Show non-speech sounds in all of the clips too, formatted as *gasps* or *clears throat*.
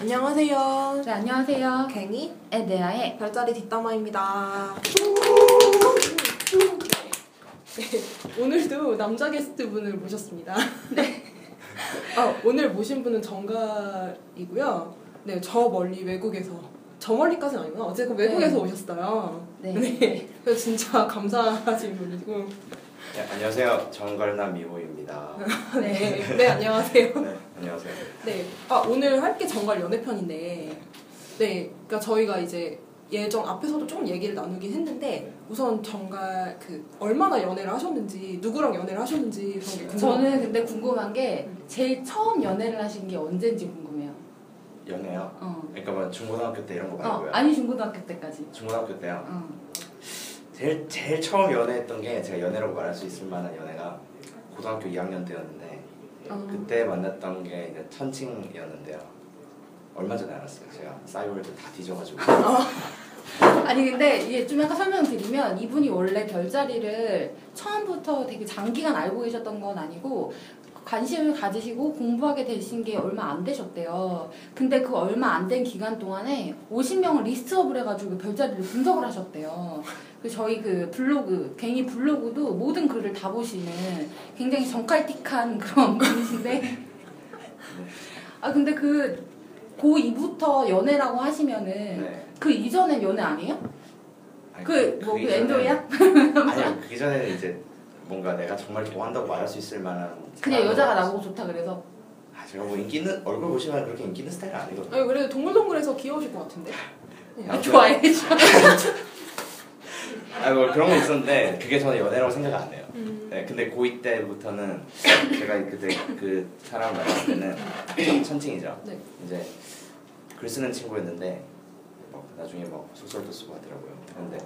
안녕하세요. 네, 안녕하세요. 갱이 에데아의 별자리 뒷담화입니다. 네, 오늘도 남자 게스트 분을 모셨습니다. 네. 아, 오늘 모신 분은 정갈이고요. 네, 저 멀리 외국에서 저 멀리까지는 아니구나. 어쨌든 외국에서 네. 오셨어요. 네. 네. 그래서 진짜 감사하신 분이고. 네, 안녕하세요. 정걸남 미호입니다. 네, 네 안녕하세요. 네, 안녕하세요. 네. 아, 오늘 할 게 정말 연애편인데, 네. 그러니까 저희가 이제 예전 앞에서도 조금 얘기를 나누긴 했는데, 우선 정말 그, 얼마나 연애를 하셨는지, 누구랑 연애를 하셨는지 그런 게 궁금해요. 저는 근데 궁금한 게 제일 처음 연애를 하신 게 언제인지 궁금해요. 연애요? 어. 그러니까 뭐 중고등학교 때 이런 거 어, 말고요. 아니 중고등학교 때까지. 중고등학교 때요. 어. 제일 제일 처음 연애했던 게 제가 연애라고 말할 수 있을 만한 연애가 고등학교 2학년 때였는데 어, 그때 만났던 게 이제 천칭이었는데요. 얼마 전에 알았어요. 제가 싸이월드 다 뒤져가지고. 아니 근데 이게 좀 약간 설명드리면 이분이 원래 별자리를 처음부터 되게 장기간 알고 계셨던 건 아니고 관심을 가지시고 공부하게 되신 게 얼마 안 되셨대요. 근데 그 얼마 안 된 기간 동안에 50명을 리스트업을 해가지고 별자리를 분석을 하셨대요. 그 저희 그 블로그, 갱이 블로그도 모든 글을 다 보시는 굉장히 정칼틱한 그런 *laughs* 분이신데. 아 근데 그 고2부터 연애라고 하시면은 네. 그 이전엔 연애 아니에요? 아니, 그뭐그 엔조이야? 아니요. 그 전에는 이제 뭔가 내가 정말 좋아한다고 말할 수 있을 만한 그냥 여자가 나보고 좋다 그래서 아 제가 뭐 인기 있는 얼굴 보시면 그렇게 인기 있는 스타일 아니거든요. 아니, 그래도 동글동글해서 귀여우실 것 같은데? 네. *laughs* 아, 좋아해. 아뭐 그런 거 있었는데 그게 저는 연애라고 생각 안 해요. 음, 네, 근데 고2 때부터는 제가 그때 그 사람 만났을 때는 천- 천칭이죠. 네. 이제 글 쓰는 친구였는데 뭐 나중에 뭐 소설도 쓰고 하더라고요. 근데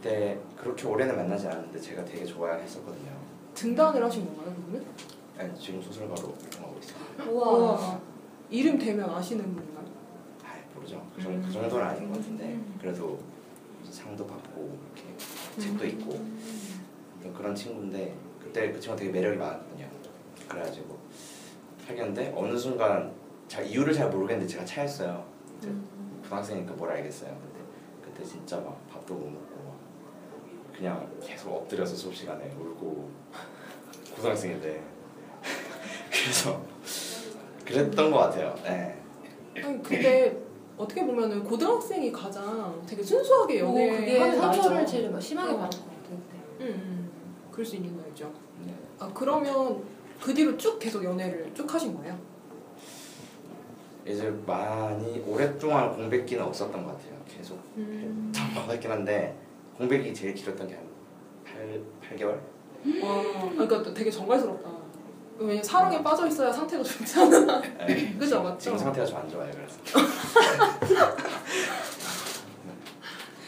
그때 그렇게 오래는 만나지 않았는데 제가 되게 좋아했었거든요. 등단을 하신 건가요, 그분은? 네, 지금 소설가로 활동하고 있어요. 우와. 이름 대면 아시는 분인가요? 아 모르죠. 그, 정, 그 정도는 아닌 것 같은데 음. 그래도 상도 받고 이렇게 책도 있고 어떤 그런 친구인데 그때 그 친구가 되게 매력이 많았거든요. 그래가지고 사귀었는데 어느 순간 자 이유를 잘 모르겠는데 제가 차였어요. 이제 음. 고등학생이니까 뭘 알겠어요. 근데 그때 진짜 막 밥도 못 먹고 막 그냥 계속 엎드려서 수업 시간에 울고 고등학생인데 *laughs* 그래서 그랬던 것 같아요. 네. 아니, 근데 어떻게 보면은 고등학생이 가장 되게 순수하게 뭐 연애하는 그게 상처를. 제일 심하게 어. 받을 것 같아요. 음, 음. 그럴 수 있는 나이죠. 네. 아 그러면 그 뒤로 쭉 계속 연애를 쭉 하신 거예요? 이제 많이 오랫동안 공백기는 없었던 것 같아요. 계속 음. 많았긴 한데 공백이 제일 길었던 게 한 8, 8개월? 와, 아, 그러니까 또 되게 정갈스럽다. 왜냐면 사랑에 빠져 있어야 상태가 좋잖아. 네. *laughs* 그죠, 맞죠? 지금 상태가 좀 안 좋아요. 그래서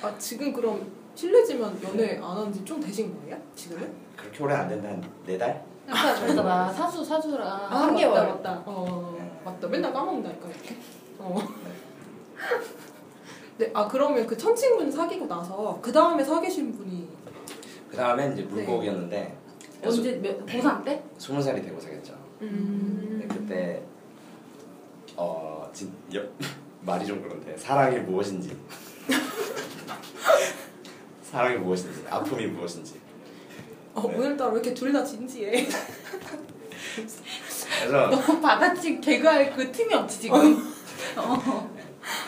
아 지금 그럼 실례지만 연애 안 한 지 좀 되신 거예요? 지금은? 그렇게 오래 안 된다 한네 달? 아까 그랬잖아 사수 사주랑 아, 한 개월. 맞다 맞다. 어 네. 맞다. 맨날 까먹는다니까 이렇게. 어. 네, 아 그러면 그 천친분 사귀고 나서 그 다음에 사귀신 분이 그 다음에 이제 물고기였는데 언제 몇- 고3 때? 스무 살이 되고 사귀었죠. 음. 근데 그때 어 진, 여, *laughs* 말이 좀 그런데 사랑이 무엇인지 *laughs* 사랑이 무엇인지 아픔이 무엇인지 어, 네. 오늘따라 왜 이렇게 둘 다 진지해? 그래서 너 바다치 개그할 그 틈이 없지 지금. 어. *laughs*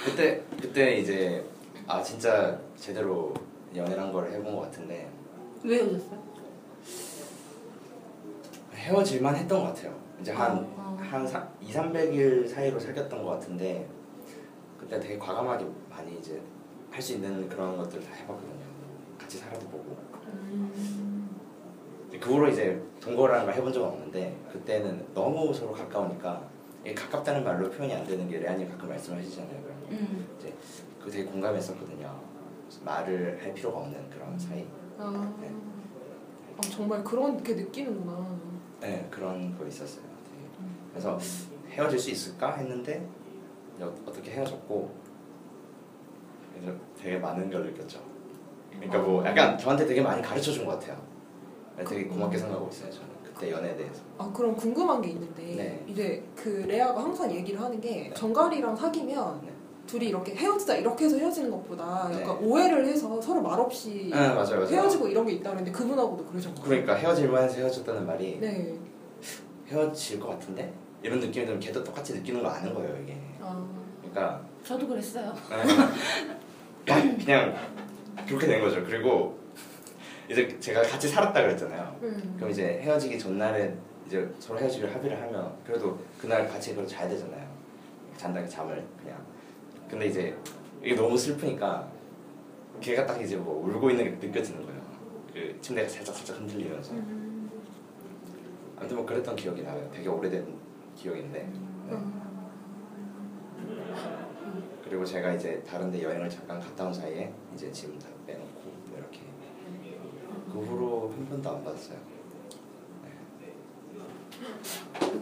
그때 그때 이제 아 진짜 제대로 연애를 한걸 해본 것 같은데 왜 헤어졌어요? 헤어질만 했던 것 같아요. 이제 한 어. 한 2, 300일 사이로 사귀었던 것 같은데 그때 되게 과감하게 많이 이제 할 수 있는 그런 것들을 다 해봤거든요. 같이 살아도 보고 그 후로 이제 동거라는 걸 해본 적은 없는데 그때는 너무 서로 가까우니까 가깝다는 말로 표현이 안 되는 게 레안이 가끔 말씀하시잖아요. 그런 거. 음. 그 되게 공감했었거든요. 말을 할 필요가 없는 그런 사이. 아, 네. 아 정말 그렇게 느끼는구나. 네 그런 거 있었어요. 되게. 그래서 헤어질 수 있을까 했는데 어- 어떻게 헤어졌고 그래서 되게 많은 걸 느꼈죠. 그러니까 뭐 약간 저한테 되게 많이 가르쳐 준 것 같아요. 되게 고맙게 생각하고 있어요 저는. 그때 연애에 대해서. 아 그럼 궁금한 게 있는데 네. 이제 그 레아가 항상 얘기를 하는 게 정갈이랑 사귀면 네. 둘이 이렇게 헤어지자 이렇게 해서 헤어지는 것보다 네. 약간 오해를 해서 서로 말없이 응 맞아요 맞아요. 헤어지고 이런 게 있다 그랬는데 그분하고도 그러셨나요? 그러니까 헤어질만 해서 헤어졌다는 말이 네. 헤어질 것 같은데 이런 느낌이 들면 걔도 똑같이 느끼는 거 아는 거예요 이게. 아, 그러니까 저도 그랬어요. 막 그냥 그렇게 된 거죠. 그리고 이제 제가 같이 살았다 그랬잖아요. 음. 그럼 이제 헤어지기 전날에 이제 서로 헤어지기로 합의를 하면 그래도 그날 같이 그래도 자야 되잖아요. 잔다게 잠을 그냥. 근데 이제 이게 너무 슬프니까 걔가 딱 이제 뭐 울고 있는 게 느껴지는 거예요. 그 침대가 살짝 살짝 흔들리면서. 음. 아무튼 뭐 그랬던 기억이 나요. 되게 오래된 기억인데. 네. 음. 그리고 제가 이제 다른데 여행을 잠깐 갔다 온 사이에 이제 짐다 빼놓고 그 후로 한 번도 안 봤어요. 네.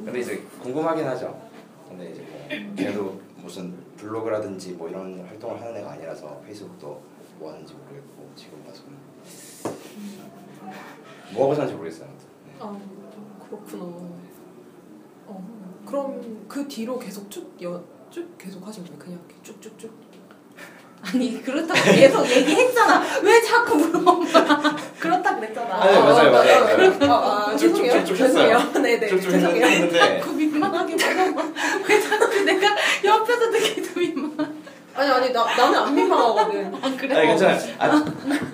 근데 이제 궁금하긴 하죠. 근데 이제 뭐 걔도 무슨 블로그라든지 뭐 이런 활동을 하는 애가 아니라서 페이스북도 뭐 하는지 모르겠고 지금 봐서는 뭐 하고 사는지 모르겠어요. 네. 아 그렇구나. 어, 그럼 그 뒤로 계속 쭉, 여, 쭉 계속 하신 거예요? 그냥 쭉쭉쭉? 아니 그렇다고 계속 얘기했잖아. 왜 자꾸 물어봐? *laughs* 그렇다 그랬잖아. 아, 네, 맞아요, 맞아요, 맞아요. 아, 아, 죄송해요. 쭉쭉 했어요. 죄송해요. 네네. 쭉쭉 죄송해요. 했는데 자꾸 민망하게 물어봐. 왜 자꾸 내가 옆에서 듣기도 민망. 아니 아니 나 나는 안 민망하거든. 아 그래? 아니 괜찮아요. 아,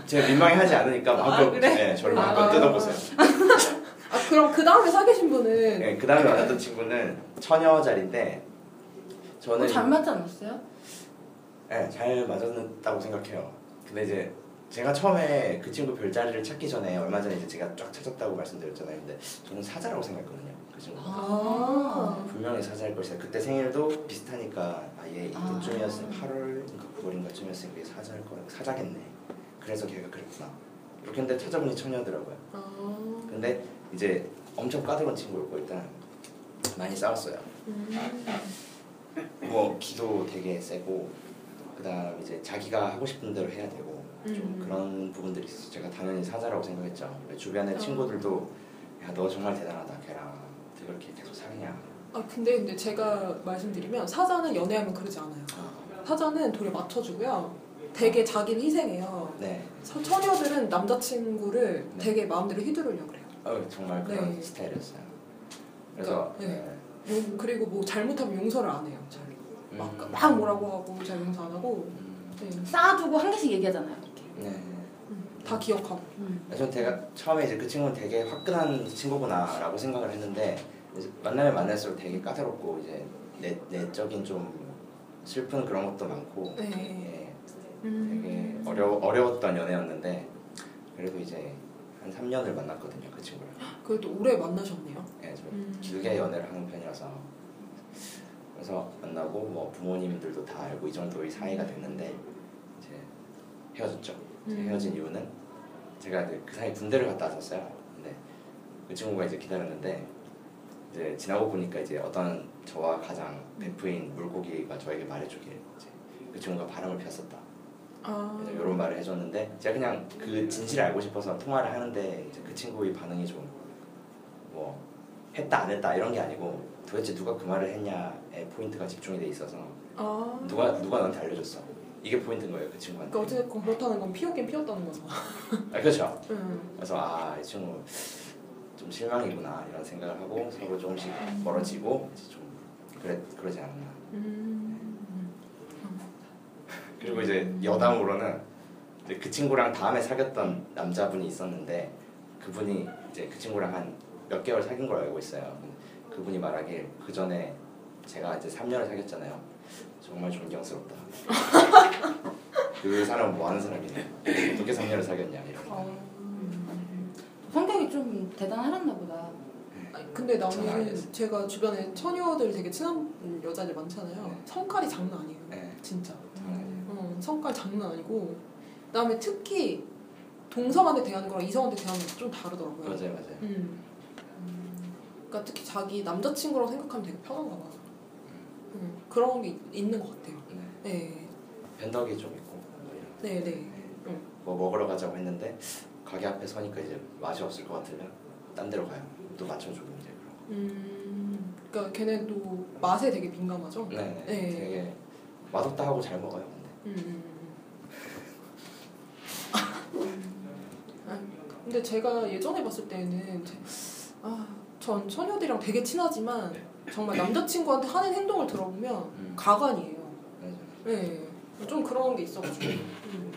제가 민망해하지 않으니까 마음껏 아, 그래? 네, 저를 아. 마음껏 뜯어보세요. 아 그럼 그 다음에 사귀신 분은 네, 그 다음에 만났던 친구는 처녀 자리인데 저는 어, 잘 맞지 않았어요? 네, 잘 맞았다고 생각해요. 근데 이제 제가 처음에 그 친구 별자리를 찾기 전에 얼마 전에 이제 제가 쫙 찾았다고 말씀드렸잖아요. 근데 저는 사자라고 생각했거든요. 그 친구. 아. 분명히 사자일 것이다. 그때 생일도 비슷하니까 아얘 아. 이때쯤이었으면 8월인가 9월인가쯤이었으니까 얘 사자일 거 사자겠네. 그래서 걔가 그랬구나. 이렇게 했는데 찾아보니 처녀더라고요. 아. 근데 이제 엄청 까다로운 친구였고 일단 많이 싸웠어요. 음. 뭐 기도 되게 세고 그다음 이제 자기가 하고 싶은 대로 해야 되고 좀 음. 그런 부분들이 있어서 제가 당연히 사자라고 생각했죠. 주변의 어. 친구들도 야 너 정말 대단하다 걔랑 어떻게 그렇게 계속 사귀냐. 아 근데 근데 제가 말씀드리면 사자는 연애하면 그러지 않아요. 아, 사자는 도리 맞춰주고요. 되게 자기를 희생해요. 네, 서- 처녀들은 남자친구를 네. 되게 마음대로 휘두르려고 그래요. 어, 정말 그런 네. 스타일이었어요. 그래서 그러니까, 네. 용- 그리고 뭐 잘못하면 용서를 안 해요. 잘. 막, 음. 막 뭐라고 하고 잘 용서 안 하고 음, 네. 쌓아두고 한 개씩 얘기하잖아요. 이렇게. 네. 음, 다 기억하고. 음. 전 제가 처음에 이제 그 친구는 되게 화끈한 친구구나라고 생각을 했는데 만나면 만날수록 되게 까다롭고 이제 내 내적인 좀 슬픈 그런 것도 많고 네. 예, 음. 되게 어려 어려웠던 연애였는데 그래도 이제 한 3년을 만났거든요 그 친구를. 그래도 오래 만나셨네요. 예, 좀 음. 길게 연애를 하는 편이라서 그래서 만나고 뭐 부모님들도 다 알고 이 정도의 사이가 됐는데 이제 헤어졌죠. 이제 음. 헤어진 이유는 제가 이제 그 사이 군대를 갔다 왔었어요. 근데 그 친구가 이제 기다렸는데 이제 지나고 보니까 이제 어떤 저와 가장 베프인 물고기가 저에게 말해주길 이제 그 친구가 바람을 피웠었다. 아. 이런 말을 해줬는데 제가 그냥 그 진실을 알고 싶어서 통화를 하는데 이제 그 친구의 반응이 좀 뭐 했다 안 했다 이런 게 아니고 도대체 누가 그 말을 했냐에 포인트가 집중이 돼 있어서 아. 누가 누가 너한테 알려줬어 이게 포인트인 거예요 그 친구한테 그러니까 어쨌든 그렇다는 건 피었긴 피었다는 거죠. *laughs* 아 그렇죠 음. 그래서 아 이 친구 좀 실망이구나 이런 생각을 하고 서로 조금씩 멀어지고 이제 좀 그래 그러지 않았나 음. 그리고 이제 여담으로는 이제 그 친구랑 다음에 사귀었던 남자분이 있었는데 그분이 이제 그 친구랑 한 몇 개월 사귄 걸 알고 있어요. 그분이 말하길 그 전에 제가 이제 3년을 사귀었잖아요. 정말 존경스럽다. *laughs* 그 사람은 뭐 하는 사람이냐? 어떻게 3년을 사귀었냐 이런. 어. 성격이 좀 대단하셨나 보다. 아니, 근데 나는. 제가 주변에 처녀들 되게 친한 여자들 많잖아요. 네. 성깔이 장난 아니에요. 네. 진짜. 아니에요. 어, 성깔 장난 아니고 그다음에 특히 동성한테 대하는 거랑 이성한테 대하는 게좀 다르더라고요. 맞아요, 맞아요. 음. 그러니까 특히 자기 남자친구라고 생각하면 되게 편한가 봐. 음, 그런 게 있- 있는 것 같아요. 네. 네, 변덕이 좀 있고 뭐 이런. 네, 네. 뭐 먹으러 가자고 했는데 가게 앞에 서니까 이제 맛이 없을 것 같으면 딴 데로 가요. 또 맞춰주고 이제 그런 거. 음, 그러니까 또 맛에 되게 민감하죠. 네, 네. 되게 맛없다 하고 잘 먹어요. 근데. 음. 아, 근데 제가 예전에 봤을 때는 제- 아, 전 처녀들이랑 되게 친하지만 정말 남자친구한테 하는 행동을 들어보면 음. 가관이에요. 네, 좀 그런 게 있어가지고. 음.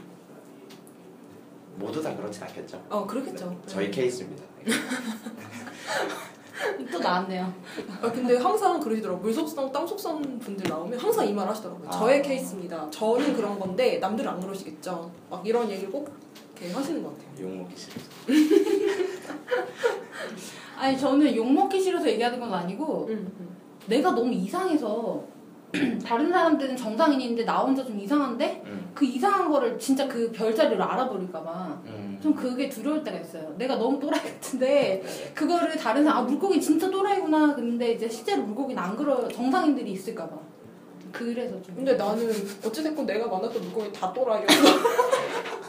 모두 다 그렇진 않겠죠. 아, 그렇겠죠. 네, 저희 케이스입니다. *laughs* 또 나왔네요. 아, 근데 항상 그러시더라고요. 물 속성, 땅속성 분들 나오면 항상 이 말 하시더라고요. 아. 저의 케이스입니다. 저는 그런 건데 남들은 안 그러시겠죠. 막 이런 얘기를 꼭 이렇게 하시는 것 같아요. 욕 먹기 싫어서. *laughs* 아니 저는 욕 먹기 싫어서 얘기하는 건 아니고 음, 음. 내가 너무 이상해서 *clears throat* 다른 사람들은 정상인인데 나 혼자 좀 이상한데 음. 그 이상한 거를 진짜 그 별자리로 알아버릴까봐 음. 좀 그게 두려울 때가 있어요. 내가 너무 또라이 같은데 네. 그거를 다른 사람 아 물고기 진짜 또라이구나 근데 이제 실제로 물고기는 안 그래요 정상인들이 있을까봐 그래서 좀 근데 나는 어찌됐건 내가 만났던 물고기 다 또라이였어. *laughs*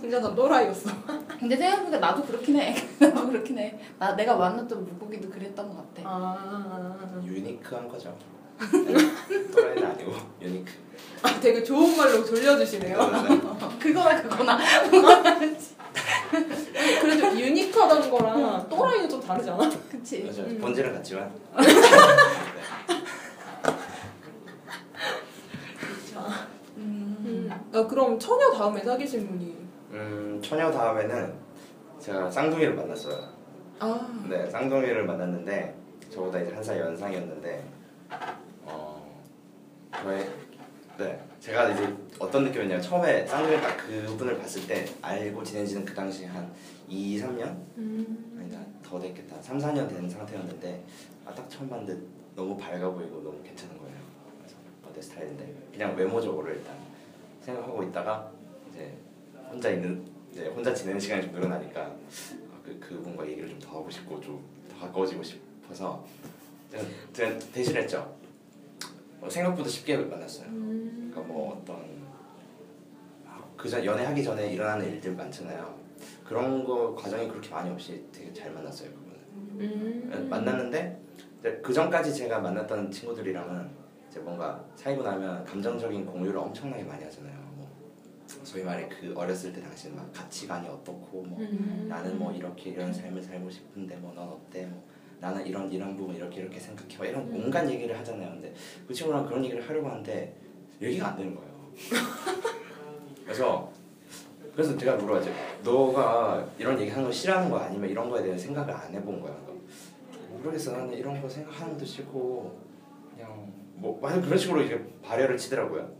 진짜 다 또라이였어. *laughs* 근데 생각해보니까 나도 그렇긴 해 *laughs* 나도 그렇긴 해 나 내가 만났던 물고기도 그랬던 것 같아 아, 유니크한 거죠. *laughs* 또라이는 아니고 유니크. 아 되게 좋은 말로 돌려주시네요. 그거나 그거나 그래도 유니크하다는 거랑 또라이는 좀 다르지 않아? 그치 맞아. 음. 본질은 같지만. 음. 음. 아, 그럼 처녀 다음에 사귀신 분이 음 처녀 다음에는 제가 쌍둥이를 만났어요. 아, 네, 쌍둥이를 만났는데 저보다 이제 한 살 연상이었는데 어 저의 네 제가 이제 어떤 느낌이었냐면 처음에 쌍둥이 딱 그분을 봤을 때 알고 지내지는 그 당시 한 2, 3년 음. 아니다 더 됐겠다 3, 4년 된 상태였는데 아, 딱 처음 봤는데 너무 밝아 보이고 너무 괜찮은 거예요. 그래서 어, 내 스타일인데 그냥 외모적으로 일단 생각하고 있다가 이제 혼자 있는 이제 혼자 지내는 시간이 좀 늘어나니까 아, 그 그분과 얘기를 좀 더 하고 싶고 좀 더 가까워지고 싶어서 제가, 제가 대신했죠. 어, 생각보다 쉽게 만났어요. 음. 그러니까 뭐 어떤 그전 연애하기 전에 일어나는 일들 많잖아요. 그런 거 과정이 그렇게 많이 없이 되게 잘 만났어요 그분은. 음. 만났는데 그 전까지 제가 만났던 친구들이랑은 이제 뭔가 사귀고 나면 감정적인 공유를 엄청나게 많이 하잖아요. 뭐 소위 말해 그 어렸을 때 당시는 막 가치관이 어떻고 뭐 음. 나는 뭐 이렇게 이런 삶을 살고 싶은데 뭐 넌 어때 뭐 나는 이런 이런 부분 이렇게 이렇게 생각해 막 이런 음. 온갖 얘기를 하잖아요. 근데 그 친구랑 그런 얘기를 하려고 하는데 얘기가 안 되는 거예요. *laughs* 그래서 그래서 제가 물어봤죠. 너가 이런 얘기 하는 거 싫어하는 거 아니면 이런 거에 대해 생각을 안 해본 거야? 모르겠어. 나는 이런 거 생각하는 것도 싫고 그냥 뭐 만약 그런 식으로 이제 발열을 치더라고요.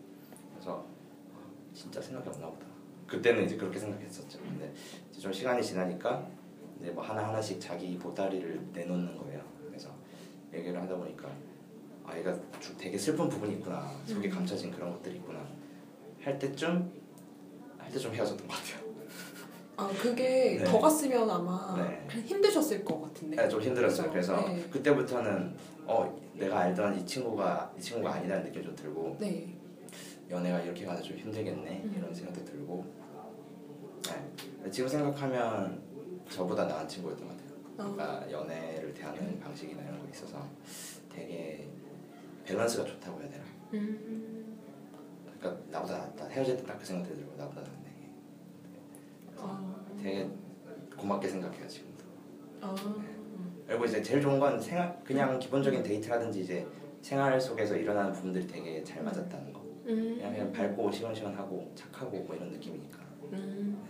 진짜 생각이 없나 보다. 그때는 이제 그렇게 생각했었죠. 근데 이제 좀 시간이 지나니까 이제 뭐 하나 하나씩 자기 보따리를 내놓는 거예요. 그래서 얘기를 하다 보니까 아 얘가 주- 되게 슬픈 부분이 있구나. 속에 감춰진 그런 것들이 있구나. 할 때쯤 할 때 좀 헤어졌던 것 같아요. 아 그게 네. 더 갔으면 아마 네. 힘드셨을 것 같은데. 네, 좀 힘들었어요. 그죠? 그래서 네. 그때부터는 어 내가 알던 이 친구가 이 친구가 아니라는 느낌이 좀 들고 네. 연애가 이렇게 가서 좀 힘들겠네 음. 이런 생각도 들고 네. 지금 생각하면 저보다 나은 친구였던 것 같아요. 어. 그러니까 연애를 대하는 방식이나 이런 거 있어서 되게 밸런스가 좋다고 해야 되나? 음. 그러니까 나보다 낫다 헤어질 때 딱 그 생각 들고 나보다 낫네. 아. 되게 고맙게 생각해요 지금도. 아. 그리고 이제 제일 좋은 건 생활 그냥 기본적인 데이트라든지 이제 생활 속에서 일어나는 부분들이 되게 잘 맞았다는 거. 음. 그냥 그냥 밝고 시원시원하고 착하고 뭐 이런 느낌이니까. 음.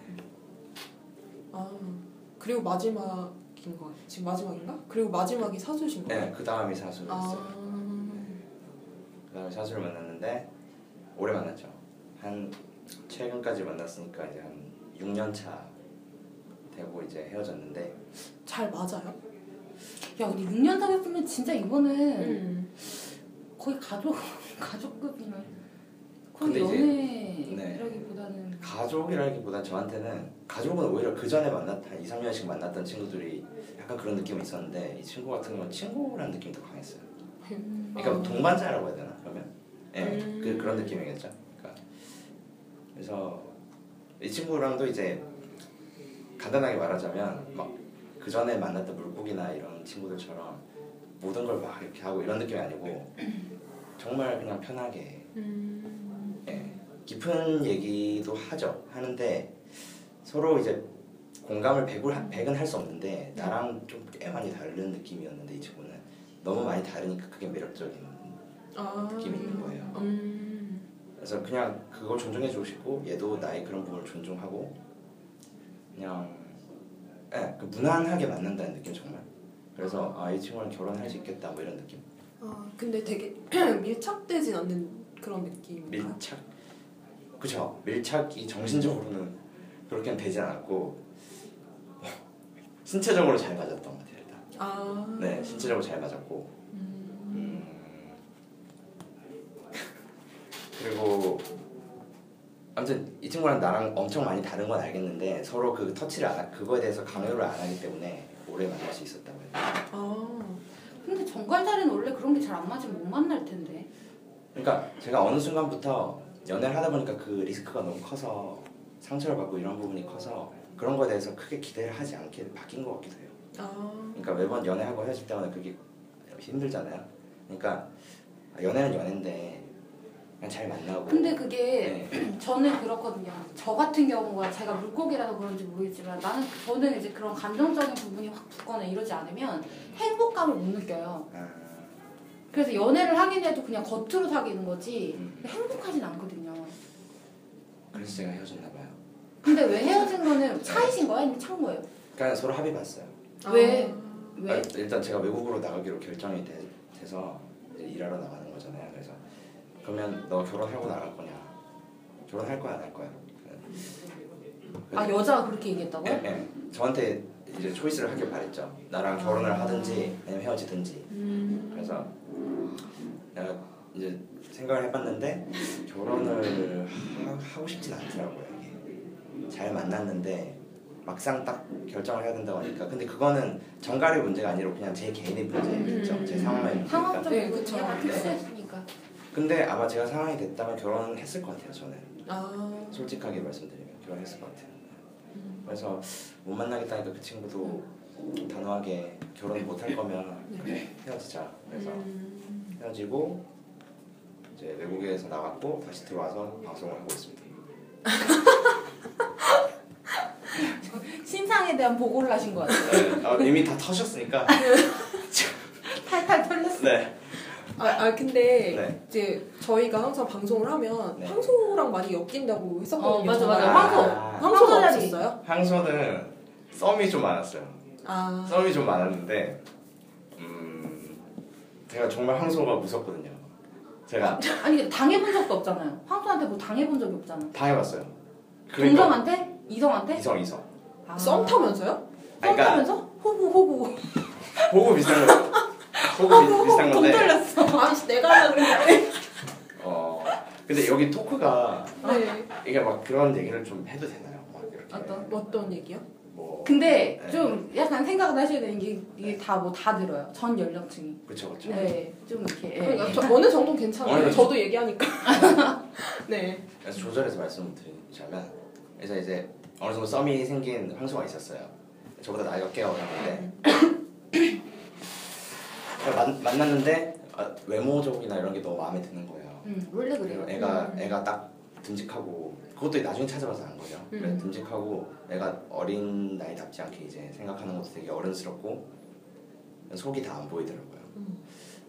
아 그리고 마지막인 거 지금 마지막인가? 그리고 마지막이 사수신 거예요? 네, 그 다음이 사수였어요. 아. 그 다음에 사수를 만났는데 오래 만났죠. 한 최근까지 만났으니까 이제 한 6년 차 되고 이제 헤어졌는데 잘 맞아요? 야 근데 6년 사귀었으면 진짜 이거는 음. 거의 가족 *laughs* 가족급이나 거의 근데 이제- 연애라기보다는 가족이라기보단 저한테는 가족은 오히려 그 전에 만났 한 2, 3년씩 만났던 친구들이 약간 그런 느낌이 있었는데 이 친구 같은 경우는 친구라는 느낌이 더 강했어요. 그러니까 아. 동반자라고 해야 되나 그러면? 예, 음. 그 그런 느낌이겠죠. 그러니까 그래서 이 친구랑도 이제 간단하게 말하자면 막 그 전에 만났던 물고기나 이런 친구들처럼 모든 걸 막 이렇게 하고 이런 느낌이 아니고 정말 그냥 편하게 음. 예, 깊은 얘기도 하죠. 하는데 서로 이제 공감을 100을, 100은 할 수 없는데 나랑 좀 꽤 많이 다른 느낌이었는데 이 친구는 너무 많이 다르니까 그게 매력적인 아. 느낌이 있는 거예요. 음. 그래서 그냥 그걸 존중해 주고 싶고 얘도 나의 그런 부분을 존중하고 그냥 예, 그 무난하게 만난다는 느낌 정말. 그래서 아 이 친구랑 결혼할 수 있겠다 뭐 이런 느낌. 아 근데 되게 *clears throat* 밀착되진 않는 그런 느낌. 밀착 그죠 밀착이 정신적으로는 그렇게는 되지 않았고 신체적으로 잘 맞았던 것 같아요 일단 아. 네 신체적으로 잘 맞았고 음. 음, *laughs* 그리고 아무튼 이 친구랑 나랑 엄청 많이 다른 건 알겠는데 서로 그 터치를 안 하, 그거에 대해서 강요를 안 하기 때문에 오래 만날 수 있었다고 해요 아. 근데 정갈자리는 원래 그런 게 잘 안 맞으면 못 만날 텐데. 그러니까 제가 어느 순간부터 연애를 하다 보니까 그 리스크가 너무 커서 상처를 받고 이런 부분이 커서 그런 거에 대해서 크게 기대를 하지 않게 바뀐 것 같기도 해요. 아. 그러니까 매번 연애하고 헤어질 때마다 그게 힘들잖아요. 그러니까 연애는 연애인데 그냥 잘 만나고. 근데 그게 네. *clears throat* 저는 그렇거든요. 저 같은 경우가 제가 물고기라서 그런지 모르겠지만 나는 저는 이제 그런 감정적인 부분이 확 붙거나 이러지 않으면 행복감을 못 느껴요. 아, 그래서 연애를 하긴 해도 그냥 겉으로 사귀는 거지 음. 행복하진 않거든요. 그래서 제가 헤어졌나 봐요. 근데 왜 헤어진 거는 차이신 거야? 아니면 찬 거예요? 그러니까 서로 합의 봤어요. 왜? 아. 왜? 아, 일단 제가 외국으로 나가기로 결정이 돼, 돼서 이제 일하러 나가는 거잖아요. 그래서 그러면 너 결혼하고 나갈 거냐? 결혼할 거야 안 할 거야? 아 여자가 그렇게 얘기했다고요? 예, 예. 저한테 이제 초이스를 하길 바랬죠. 나랑 결혼을 아. 하든지 아니면 헤어지든지. 음. 그래서 내가 이제 생각을 해봤는데 결혼을 하, 고 싶진 않더라고요. 이게 잘 만났는데 막상 딱 결정을 해야 된다고 하니까 근데 그거는 정갈의 문제가 아니라 그냥 제 개인의 문제겠죠. 음. 제 상황의 문제니까. 상황적으로 네, 그쵸. 약간 네. 필수했으니까. 근데 아마 제가 상황이 됐다면 결혼은 했을 것 같아요. 저는 아. 솔직하게 말씀드리면 결혼했을 것 같아요. 그래서 못 만나겠다니까 그 친구도 단호하게 결혼 못 할 거면 그래 헤어지자. 그래서 음. 헤어지고 이제 외국에서 나갔고 다시 들어와서 방송을 하고 있습니다. *laughs* 신상에 대한 보고를 하신 거 같아요. 네, 아, 이미 다 터셨으니까. *laughs* 탈탈 털렸어. 네. 아, 아 근데 네. 이제 저희가 항상 방송을 하면 네. 황소랑 많이 엮인다고 했었거든요. 어, 맞아, 맞아. 황소. 아, 황소가 황소 없었어요? 황소는 썸이 좀 많았어요. 아. 썸이 좀 많았는데 음, 제가 정말 황소가 무섭거든요. 제가 아니 당해본 적도 없잖아요. 황소한테 뭐 당해본 적이 없잖아. 당해봤어요. 동성한테? 이성한테? 이성 이성. 아. 썸 타면서요? 그러니까 썸타면서? 호구 호구. 보고 비슷한 거. 보고 비, 비슷한 돈 건데. 돌렸어. 아씨 내가 하려고 그랬는데. 어 근데 여기 토크가 네. 이게 막 그런 얘기를 좀 해도 되나요? 막 이렇게 어떤? 어떤 얘기요? 뭐 근데 네. 좀 약간 생각을 하셔야 되는 게 이게 다 뭐 다 들어요. 전 연령층이. 그쵸 그쵸. 네, 좀 이렇게. 예. 그러니까 저 어느 정도는 괜찮아요. 어느 저도 얘기하니까. *laughs* 네. 그래서 조절해서 말씀드리자면 그래서 이제 어느 정도 썸이 생긴 황소가 있었어요. 저보다 나이가 꽤 어렸는데 *coughs* 만, 만났는데 아, 외모적이나 이런 게 너무 마음에 드는 거예요. 음, 원래 그래요. 애가 음. 애가 딱 듬직하고 그것도 나중에 찾아봐서 안 거죠. 음. 그래 듬직하고 애가 어린 나이답지 않게 이제 생각하는 것도 되게 어른스럽고 속이 다 안 보이더라고요. 음.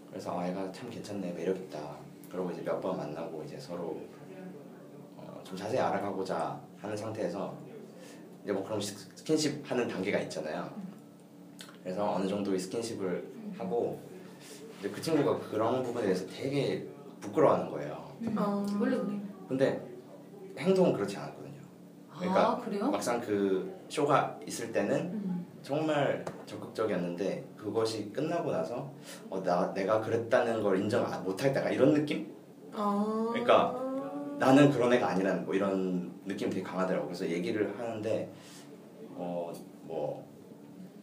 그래서 아 애가 참 괜찮네 매력 있다. 그러고 이제 몇 번 만나고 이제 서로 어, 좀 자세히 알아가고자 하는 상태에서 이제 뭐 그런 스- 스킨십 하는 단계가 있잖아요. 그래서 어느 정도의 스킨십을 하고 이제 그 친구가 그런 부분에 대해서 되게 부끄러워하는 거예요. 음. 아. 원래 그래. 근데 행동은 그렇지 않았거든요. 그러니까 아 그래요? 막상 그 쇼가 있을 때는 음. 정말 적극적이었는데 그것이 끝나고 나서 어, 나 내가 그랬다는 걸 인정 안- 못할 때가 이런 느낌? 아. 그러니까 나는 그런 애가 아니라는 뭐 이런 느낌 이 되게 강하더라고. 그래서 얘기를 하는데 어 뭐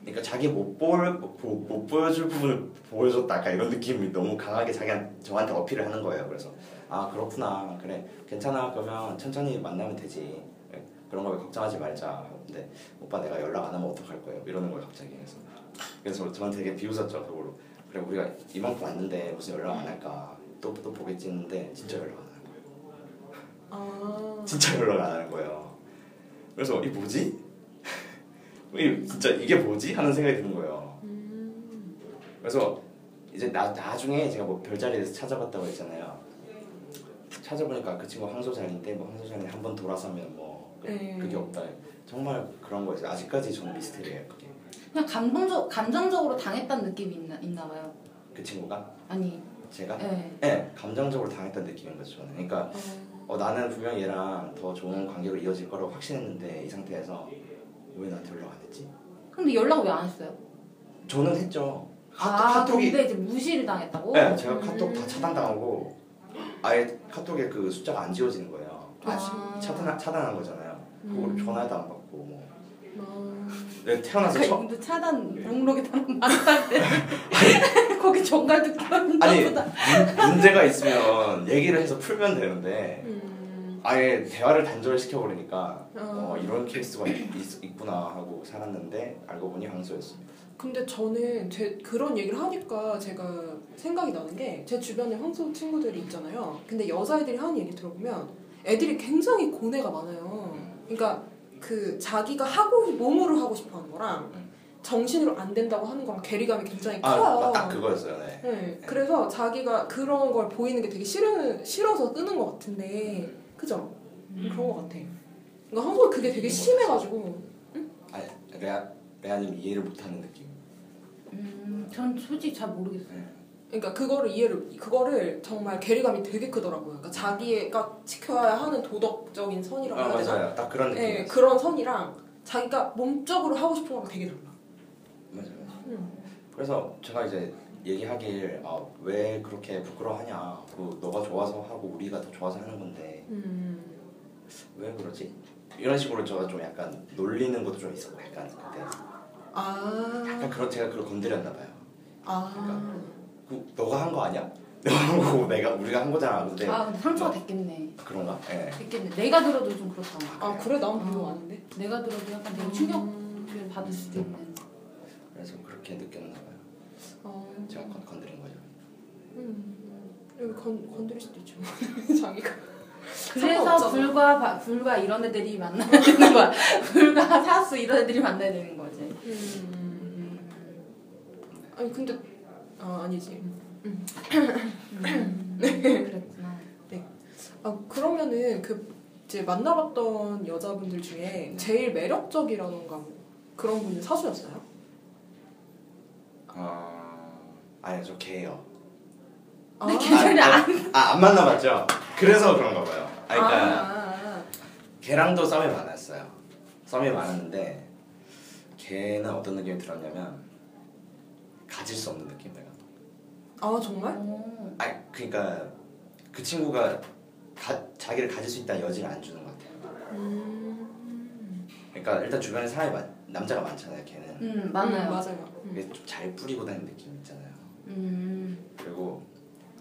그러니까 자기 못볼 못 보여줄 부분을 보여줬다 약간 이런 느낌이 너무 강하게 자기한 저한테 어필을 하는 거예요. 그래서 아 그렇구나 그래 괜찮아 그러면 천천히 만나면 되지. 그런 거 걱정하지 말자. 근데 오빠 내가 연락 안 하면 어떡할 거예요? 이러는 거예요 갑자기 그래서 그래서 저는 되게 비웃었죠 그걸로. 그래 우리가 이만큼 왔는데 무슨 연락 안 할까? 또 또 보겠지 했는데 진짜 연락 안 하는 거예요. 아. *laughs* 진짜 연락 안 하는 거예요. 그래서 이 뭐지? *laughs* 이 진짜 이게 뭐지? 하는 생각이 드는 거예요. 음. 그래서 이제 나, 나중에 제가 뭐 별자리에서 찾아봤다고 했잖아요. 찾아보니까 그 친구 항소자리인데 뭐 항소자리 한번 돌아서면 뭐 그- 네. 그게 없다. 정말 그런 거였어요. 아직까지 저는 미스테리예요. 그게. 그냥 감동적 감정적으로 당했다는 느낌이 있나 있나 봐요. 그 친구가 아니, 제가 예. 네, 감정적으로 당했던 느낌인 거죠. 저는. 그러니까 어, 나는 분명 얘랑 더 좋은 관계로 이어질 거라고 확신했는데 이 상태에서 왜 나한테 연락 안 했지? 근데 연락 왜 안 했어요? 저는 했죠. 아, 카톡이 근데 이제 무시를 당했다고? 네, 제가 카톡 다 차단당하고 아예 카톡에 그 숫자가 안 지워지는 거예요. 아. 차단 차단한 거잖아요. 그거를 음. 전화도 안 받고 뭐. 아. 내가 태어나서 그러니까 처음 차단 목록에 단 많다는데 *laughs* *laughs* 거기 정갈도 껴있나 아니 보다. 문- 문제가 있으면 얘기를 해서 풀면 되는데 음. 아예 대화를 단절시켜 버리니까 아. 어, 이런 케이스가 있, 있구나 하고 살았는데 알고 보니 황소였습니다. 근데 저는 제 그런 얘기를 하니까 제가 생각이 나는 게 제 주변에 황소 친구들이 있잖아요. 근데 여자애들이 하는 얘기 들어보면 애들이 굉장히 고뇌가 많아요. 그러니까 그 자기가 하고 몸으로 하고 싶어 하는 거랑 음. 정신으로 안 된다고 하는 거랑 괴리감이 굉장히 커요. 아, 딱 그거였어요. 네. 네, 그래서 자기가 그런 걸 보이는 게 되게 싫은, 싫어서 뜨는 것 같은데, 그죠? 그런 것 같아. 그러니까 한국 그게 되게 심해가지고, 아니 레 아 레아님 이해를 못하는 느낌. 음, 전 솔직히 잘 모르겠어요. 네. 그러니까 그거를 이해를, 그거를 정말 괴리감이 되게 크더라고요. 그러니까 자기가 지켜야 하는 도덕적인 선이라고 아 해야 되나? 맞아요. 딱 그런 네, 느낌이었어요. 그런 선이랑 자기가 몸적으로 하고 싶은 거랑 되게 달라. 맞아요. 맞아요. 음. 그래서 제가 이제 얘기하길 아, 왜 그렇게 부끄러워하냐 그 너가 좋아서 하고 우리가 더 좋아서 하는 건데 음. 왜 그러지? 이런 식으로 제가 좀 약간 놀리는 것도 좀 있었고 약간 그때 아, 약간 그런 제가 그걸 건드렸나 봐요 아. 그, 너가 한 거 아니야? *laughs* 너가 한 거고 내가 우리가 한 거잖아 근데 아, 근데 상처가 됐겠네. 그런가? 예. 됐겠네. 내가 들어도 좀 그렇다. 아, 그래? 난 그거 아닌데? 내가 들어도 약간 되게 충격을 음. 받을 수도 있는. 그래서 그렇게 느꼈나 봐요 어. 제가 건, 건드린 거죠 음. 여기 건, 건드릴 수도 있죠. *laughs* 자기가. 그래서. 불과 바- 불과 이런 애들이 만나야 되는 거야. *laughs* 불과 사수 이런 애들이 만나야 되는 거지. 음. 음. 아니, 근데, 아, 아니지. 음. 그랬구나. 아, 그러면은 그, 이제 만나봤던 여자분들 중에 제일 매력적이라던가 뭐 그런 분이 사수였어요? 아 아니요 저 개요 아, 근데 걔들이 안. 아, 안 만나봤죠? 그래서 그런가 봐요 아, 그러니까 아, 걔랑도 싸움이 많았어요. 싸움이 많았는데 걔는 어떤 느낌이 들었냐면 가질 수 없는 느낌 내가. 아, 정말? 어. 아 그러니까 그 친구가 가, 자기를 가질 수 있다는 여지를 안 주는 것 같아요. 음. 그러니까 일단 주변에 사람이 많, 남자가 많잖아요. 걔는 음 맞나요? 음, 맞아요. 음. 이게 좀잘 뿌리고 다니는 느낌 있잖아요. 음. 그리고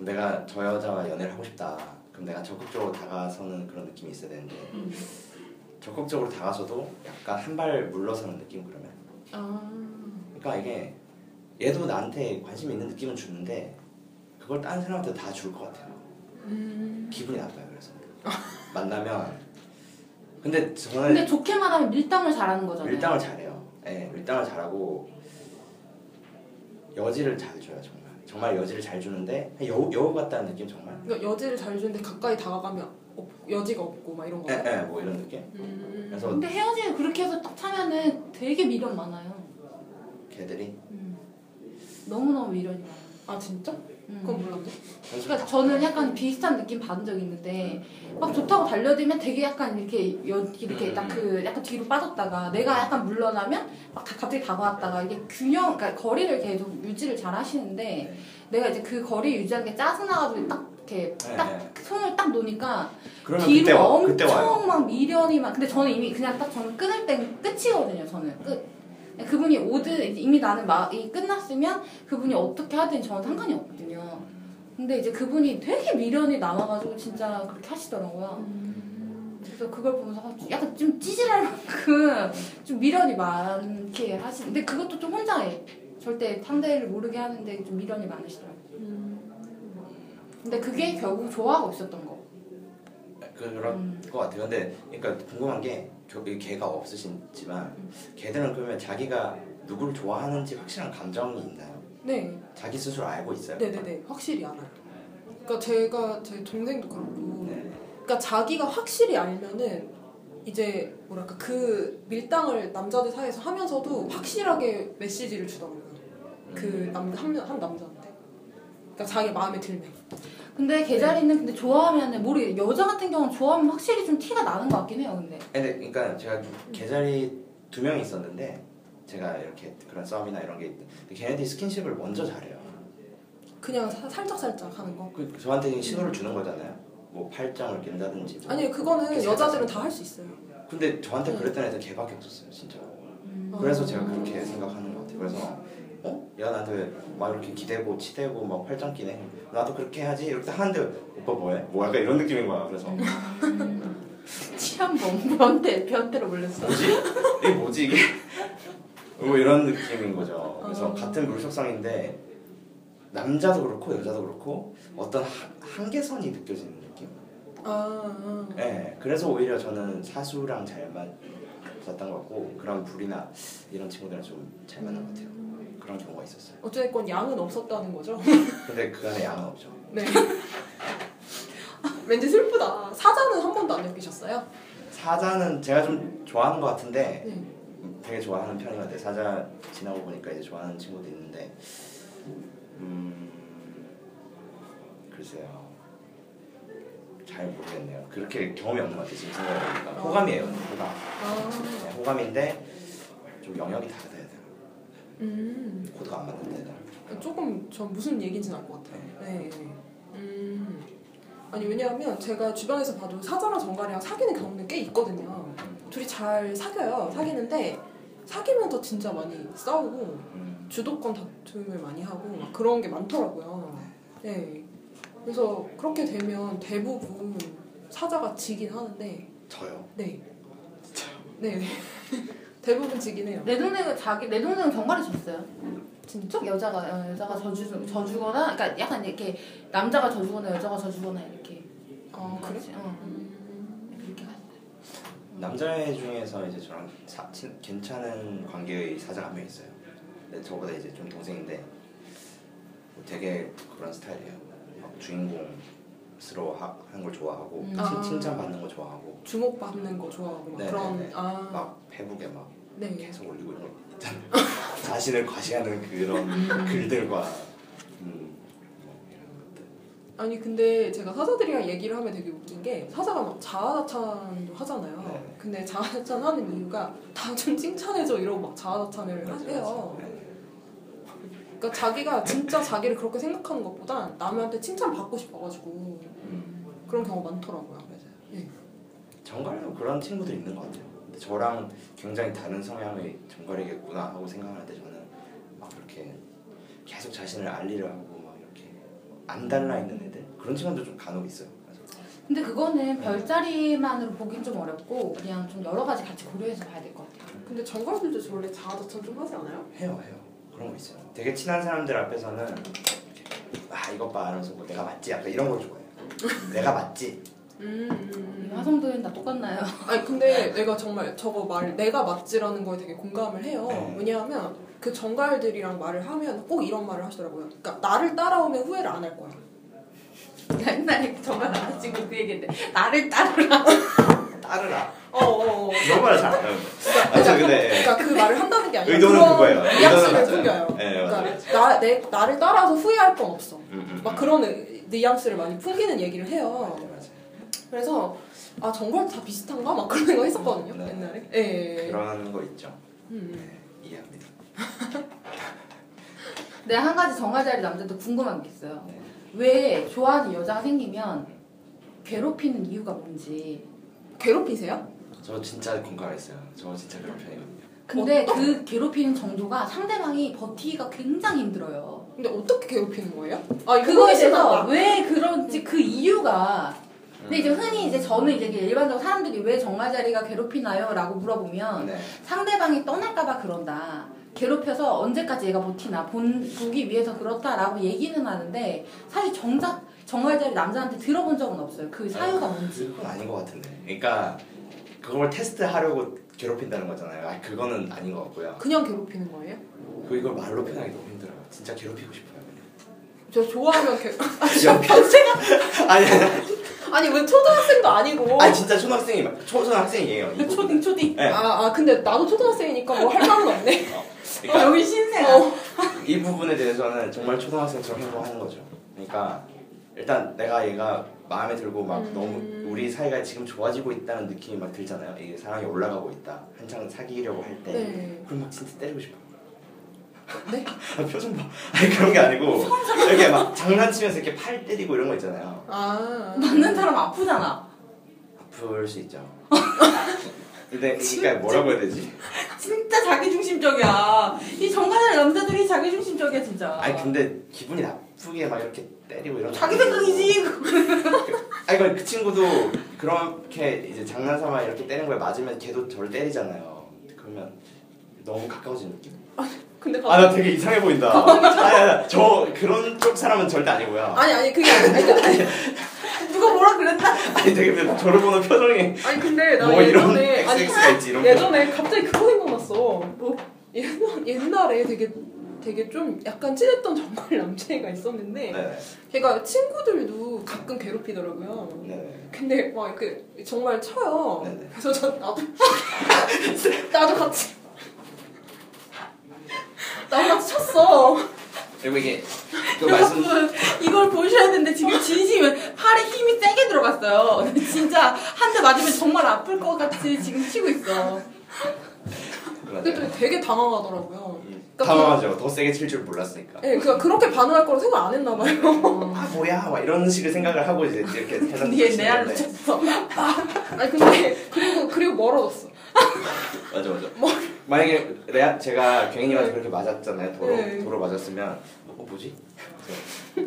내가 저 여자와 연애를 하고 싶다. 그럼 내가 적극적으로 다가서는 그런 느낌이 있어야 되는데 음. 적극적으로 다가서도 약간 한 발 물러서는 느낌 그러면. 아. 그러니까 이게 얘도 나한테 관심 있는 느낌은 주는데 그걸 다른 사람한테 다 줄 것 같아요. 음. 기분이 나빠요. 그래서 *laughs* 만나면 근데 저는 근데 좋게 말하면 밀당을 잘하는 거잖아요. 밀당을 잘해요. 예, 밀당을 잘하고 여지를 잘 줘요 정말. 정말 여지를 잘 주는데 여우 여우 같다는 느낌 정말. 그러니까 여지를 잘 주는데 가까이 다가가면 없, 여지가 없고 막 이런 예, 거예요? 예, 뭐 이런 느낌. 음. 그래서 근데 헤어지면 그렇게 해서 딱 차면은 되게 미련 많아요. 걔들이 음. 너무 너무 미련이 많아요. 아 진짜? 음. 그건 몰랐네. 그러니까 저는 약간 비슷한 느낌 받은 적이 있는데 막 좋다고 달려들면 되게 약간 이렇게 여, 이렇게 음. 딱그 약간 뒤로 빠졌다가 내가 약간 물러나면 막 다- 갑자기 다가왔다가 이게 균형 그러니까 거리를 계속 유지를 잘 하시는데 네. 내가 이제 그 거리 유지하는 게 짜증나가지고 딱 이렇게 네, 딱 네. 손을 딱 놓으니까 뒤로 그때 와 엄청 그때. 막 미련이 막 근데 저는 이미 그냥 딱 저는 끊을 땐 끝이거든요 저는 끝 그분이 오든 이미 나는 막이 끝났으면 그분이 어떻게 하든 저는 상관이 없거든요 근데 이제 그분이 되게 미련이 남아가지고 진짜 그렇게 하시더라고요 음. 그래서 그걸 보면서 약간 좀 찌질할 만큼 좀 미련이 많게 하시. 근데 그것도 좀 혼자 해. 절대 상대를 모르게 하는데 좀 미련이 많으시더라고요. 근데 그게 결국 좋아하고 있었던 거. 그런 음. 것 같아요. 근데 그러니까 궁금한 게 겨- 이 개가 없으시지만 개들은 그러면 자기가 누구를 좋아하는지 확실한 감정이 있나요? 네, 자기 스스로 알고 있어요. 네네네, 확실히 알아요. 그러니까 제가 제 동생도 그렇고, 네. 그러니까 자기가 확실히 알면은 이제 뭐랄까 그 밀당을 남자들 사이에서 하면서도 확실하게 메시지를 주더라고요. 그남한 한 남자한테. 그러니까 자기 마음에 들면. 근데 개자리는 근데 좋아하면은 모르 여자 같은 경우는 좋아하면 확실히 좀 티가 나는 것 같긴 해요. 근데 근데 그러니까 제가 개자리 두명 있었는데 제가 이렇게 그런 싸움이나 이런 게 있는데 걔네들이 스킨십을 먼저 잘해요. 그냥 살짝 살짝 하는 거. 그 저한테 신호를 주는 거잖아요. 뭐 팔짱을 낀다든지. 뭐. 아니 그거는 여자들은 다 할 수 있어요. 근데 저한테 네. 그랬던 애들 개밖에 없었어요, 진짜. 음. 그래서 제가 그렇게 생각하는 것 같아요. 그래서 어? 야 나한테 막 이렇게 기대고 치대고 막 팔짱 끼네. 나도 그렇게 해야지. 이렇게 하는데 오빠 뭐해? 뭐 약간 이런 느낌인 거야. 그래서 취한 범 변태 변태로 몰렸어. 뭐지? 이게 뭐지 이게? 뭐 이런 느낌인 거죠. 그래서 어. 같은 물속성인데 남자도 그렇고 여자도 그렇고 어떤 하- 한계선이 느껴지는 느낌. 아, 아. 네, 그래서 오히려 저는 사수랑 잘 맞았던 것 같고 그런 불이나 이런 친구들은 좀잘 맞는 것 같아요. 그런 경우가 있었어요. 어쨌건 양은 없었다는 거죠. 근데 그 안에 양은 없죠. 네. *laughs* 왠지 슬프다. 사자는 한 번도 안 느끼셨어요? 사자는 제가 좀 좋아하는 것 같은데 네. 되게 좋아하는 편인 것 같아요. 사자 지나고 보니까 이제 좋아하는 친구도 있는데 음 글쎄요 잘 모르겠네요. 그렇게 경험이 없는 것 같아요. 지금 생각해보니까 호감이에요. 호감. 아, 네, 호감인데 좀 영역이 다르다? 음. 코드가 안 맞는다 해야 되나? 조금 전 무슨 얘기인지는 알 것 같아요. 네. 음. 아니 왜냐하면 제가 주변에서 봐도 사자랑 정갈이랑 사귀는 경우는 꽤 있거든요. 둘이 잘 사귀어요. 사귀는데 사귀면서 진짜 많이 싸우고 음, 주도권 다툼을 많이 하고 막 그런 게 많더라고요. 네. 그래서 그렇게 되면 대부분 사자가 지긴 하는데 저요. 네. *laughs* 네. 대부분 지긴 해요. 내 동생은 자기 내 동생은 정갈이 졌어요. 진짜? 여자가 어, 여자가 져주 져주거나 그러니까 약간 이렇게 남자가 져주거나 여자가 져주거나 이렇게. 아 그래? 어, 음. 갔어요. 남자애 중에서 이제 저랑 사, 친, 괜찮은 관계의 사자가 한명 있어요. 근데 저보다 이제 좀 동생인데 뭐 되게 그런 스타일이에요. 막 주인공 스러워 하- 하는 걸 좋아하고 음. 아. 칭찬 받는 거 좋아하고 주목받는 거 좋아하고 막 네, 그런 네, 네. 아막 페북에 막 네. 계속 올리고 이런 거 있잖아요. 자신을 과시하는 그런 글들과 음, 뭐 이런 것들. 아니 근데 제가 사자들이랑 얘기를 하면 되게 웃긴 게 사자가 막 자아자찬도 하잖아요. 네. 근데 자아자찬 하는 이유가 다 좀 칭찬해줘 이러고 막 자아자찬을 맞아요, 해요. 맞아요. 네. 그러니까 자기가 진짜 자기를 그렇게 생각하는 것보다 남한테 칭찬 받고 싶어가지고 음, 그런 경우 많더라고요. 맞아요. 네. 정갈도 그런 친구들 있는 것 같아요. 근데 저랑 굉장히 다른 성향의 정갈이겠구나 하고 생각하는데 저는 막 이렇게 계속 자신을 알리려 하고 막 이렇게 안 달라 있는 애들 그런 친구들 좀 간혹 있어요. 그래서 근데 그거는 별자리만으로 보긴 좀 어렵고 그냥 좀 여러 가지 같이 고려해서 봐야 될 것 같아요. 근데 정갈들도 원래 자아자찬 좀 하지 않아요? 해요 해요 그런 거 있어요. 되게 친한 사람들 앞에서는 아 이것 봐 하면서 뭐 내가 맞지 약간 이런 걸 좋아해요. 내가 맞지. 음, 음, 음. 화성도엔 다 똑같나요? *laughs* 아니 근데 내가 정말 저거 말 내가 맞지라는 거에 되게 공감을 해요. 네. 왜냐하면 그 정갈들이랑 말을 하면 꼭 이런 말을 하시더라고요. 그러니까 나를 따라오면 후회를 안 할 거야. *laughs* 옛날에 정말 남자친구 그 얘기인데 나를 따르라. 따르라. 어, 어, 어. 이런 말을 잘안 해요. 아, 저 근데 예. 그러니까 그 말을 한다는 게 아니라 의도는 그거예요. 의도는 풍겨요. 맞아요. 네. 그러니까 나, 내, 나를 따라서 후회할 건 없어. 음, 음, 막 음. 그런 의- 뉘앙스를 많이 풍기는 얘기를 해요. 맞아요, 맞아요. 그래서 아 정갈 다 비슷한가? 막 그런 생각 했었거든요. 네. 옛날에. 예. 그런 거 있죠. 음. 네, 이해합니다. 내가 *laughs* 한 가지 정가자리 남자도 궁금한 게 있어요. 네. 왜 좋아하는 여자가 생기면 괴롭히는 이유가 뭔지. 괴롭히세요? 저 진짜 공감했어요. 저 진짜 그런 편이거든요. 근데 어떤- 그 괴롭히는 정도가 상대방이 버티기가 굉장히 힘들어요. 근데 어떻게 괴롭히는 거예요? 아 이거 그거에 대해서. 왜 그런지 그 이유가 근데 이제 흔히 이제 저는 이제 일반적으로 사람들이 왜 정갈자리가 괴롭히나요? 라고 물어보면 네. 상대방이 떠날까봐 그런다. 괴롭혀서 언제까지 얘가 버티나 본, 보기 위해서 그렇다라고 얘기는 하는데 사실 정작 정갈자리 남자한테 들어본 적은 없어요. 그 사유가 뭔지. 그건 아닌 것 같은데. 그러니까 그걸 테스트하려고 괴롭힌다는 거잖아요. 아 그거는 아닌 것 같고요. 그냥 괴롭히는 거예요? 그 이걸 말로 표현하기 너무 힘들어요. 진짜 괴롭히고 싶어요. 저 좋아하면 괴... *laughs* 야, *laughs* 아니 아니 아니 왜 초등학생도 아니고 아니 진짜 초등학생이 초등학생이에요. 이 초딩 초딩. 네. 아, 아 근데 나도 초등학생이니까 뭐 할 말은 없네 어, *laughs* 그러니까 여기 신세야. 어. 이 부분에 대해서는 정말 초등학생처럼 행동하는 거죠. 그러니까 일단 내가 얘가 마음에 들고 막 음. 너무 우리 사이가 지금 좋아지고 있다는 느낌이 막 들잖아요. 이게 사랑이 올라가고 있다. 한창 사귀려고 할 때. 네. 그럼 막 진짜 때리고 싶어. 네? *laughs* 아, 표정 봐. *laughs* 아니 그런 게 아니고 이렇게 막 장난치면서 이렇게 팔 때리고 이런 거 있잖아요. 아 맞는 사람 아프잖아. 아플 수 있죠. *laughs* 근데 그러니까 뭐라고 해야 되지? 진짜 자기중심적이야. 이 정갈자리 남자들이 자기중심적이야 진짜. 아니 근데 기분이 나쁘게 막 이렇게 때리고 이런 거 자기 생각이지. *laughs* 아니 그그 친구도 그렇게 이제 장난삼아 이렇게 때리는 거에 맞으면 걔도 저를 때리잖아요. 그러면 너무 가까워진 느낌. 근데 아 나 되게 이상해 보인다. 아니, 저 그런 쪽 사람은 절대 아니고요. 아니 아니 그게 아니, 아니, 아니, 누가 뭐라 그랬나? 아니 되게 저를 보는 표정이 아니 근데 나 뭐 예전에 아니 있지. 예전에 갑자기 그거 생각났어 뭐 옛날, 옛날에 되게 되게 좀 약간 친했던 정말 *laughs* 남자애가 있었는데 네, 걔가 친구들도 가끔 괴롭히더라고요. 네, 근데 막 이렇게 정말 쳐요. 네네. 그래서 전 나도 *laughs* 나도 같이 나도 같이 쳤어. 그리고 이게 그 말씀 여러분 이걸 보셔야 되는데 지금 진심은 팔에 힘이 세게 들어갔어요. 근데 진짜 한 대 맞으면 정말 아플 것 같이 지금 치고 있어. 근데 되게 당황하더라고요. 음, 그러니까 당황하죠. 더 세게 칠 줄 몰랐으니까. 네, 그러니까 그렇게 반응할 거라 생각 안 했나 봐요 아 뭐야 막 이런 식의 생각을 하고 이제 이렇게 해서 니에 내 알로 쳤어. 아니 근데 그리고 그리고 멀어졌어 맞아 맞아. 만약에 레아 제가 경희님한테 네. 그렇게 맞았잖아요. 도로 네. 도로 맞았으면 어 뭐지?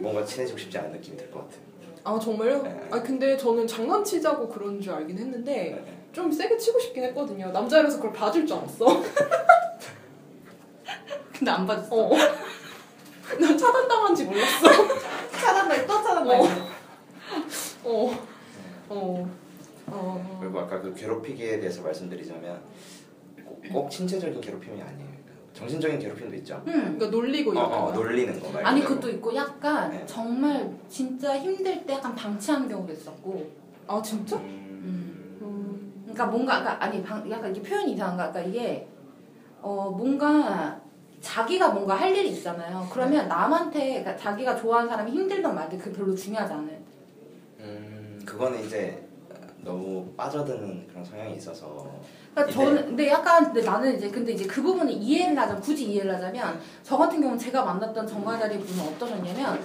뭔가 친해지고 싶지 않은 느낌이 들 것 같아요. 아 정말요? 네. 아 근데 저는 장난치자고 그런 줄 알긴 했는데 네. 좀 세게 치고 싶긴 했거든요. 남자라서 그걸 봐줄 줄 알았어. *laughs* 근데 안 받았어. 어. *laughs* 난 차단당한지 몰랐어. *laughs* 차단다 또 차단다. 어. 어. 어. 어. 그리고 아까 그 괴롭히기에 대해서 말씀드리자면 꼭, 꼭 신체적인 괴롭힘이 아니에요. 그 정신적인 괴롭힘도 있죠. 응. 그러니까 놀리고 어, 이런 어, 거. 놀리는 거 말고. 아니 그것도 있고 약간 네. 정말 진짜 힘들 때 약간 방치하는 경우도 있었고. 아 진짜? 음, 음. 그러니까 뭔가 아까 아니 방, 약간 이게 표현이 이상한가? 그러니까 이게 어 뭔가 자기가 뭔가 할 일이 있잖아요. 그러면 남한테 그러니까 자기가 좋아하는 사람이 힘들던 말들 그게 별로 중요하지 않은. 음, 그거는 이제 너무 빠져드는 그런 성향이 있어서. 그러니까 이제- 저는 근데 약간 근데 나는 이제 근데 이제 그 부분을 이해를 하자면 굳이 이해를 하자면 저 같은 경우 는 제가 만났던 정과자리 분은 어떠셨냐면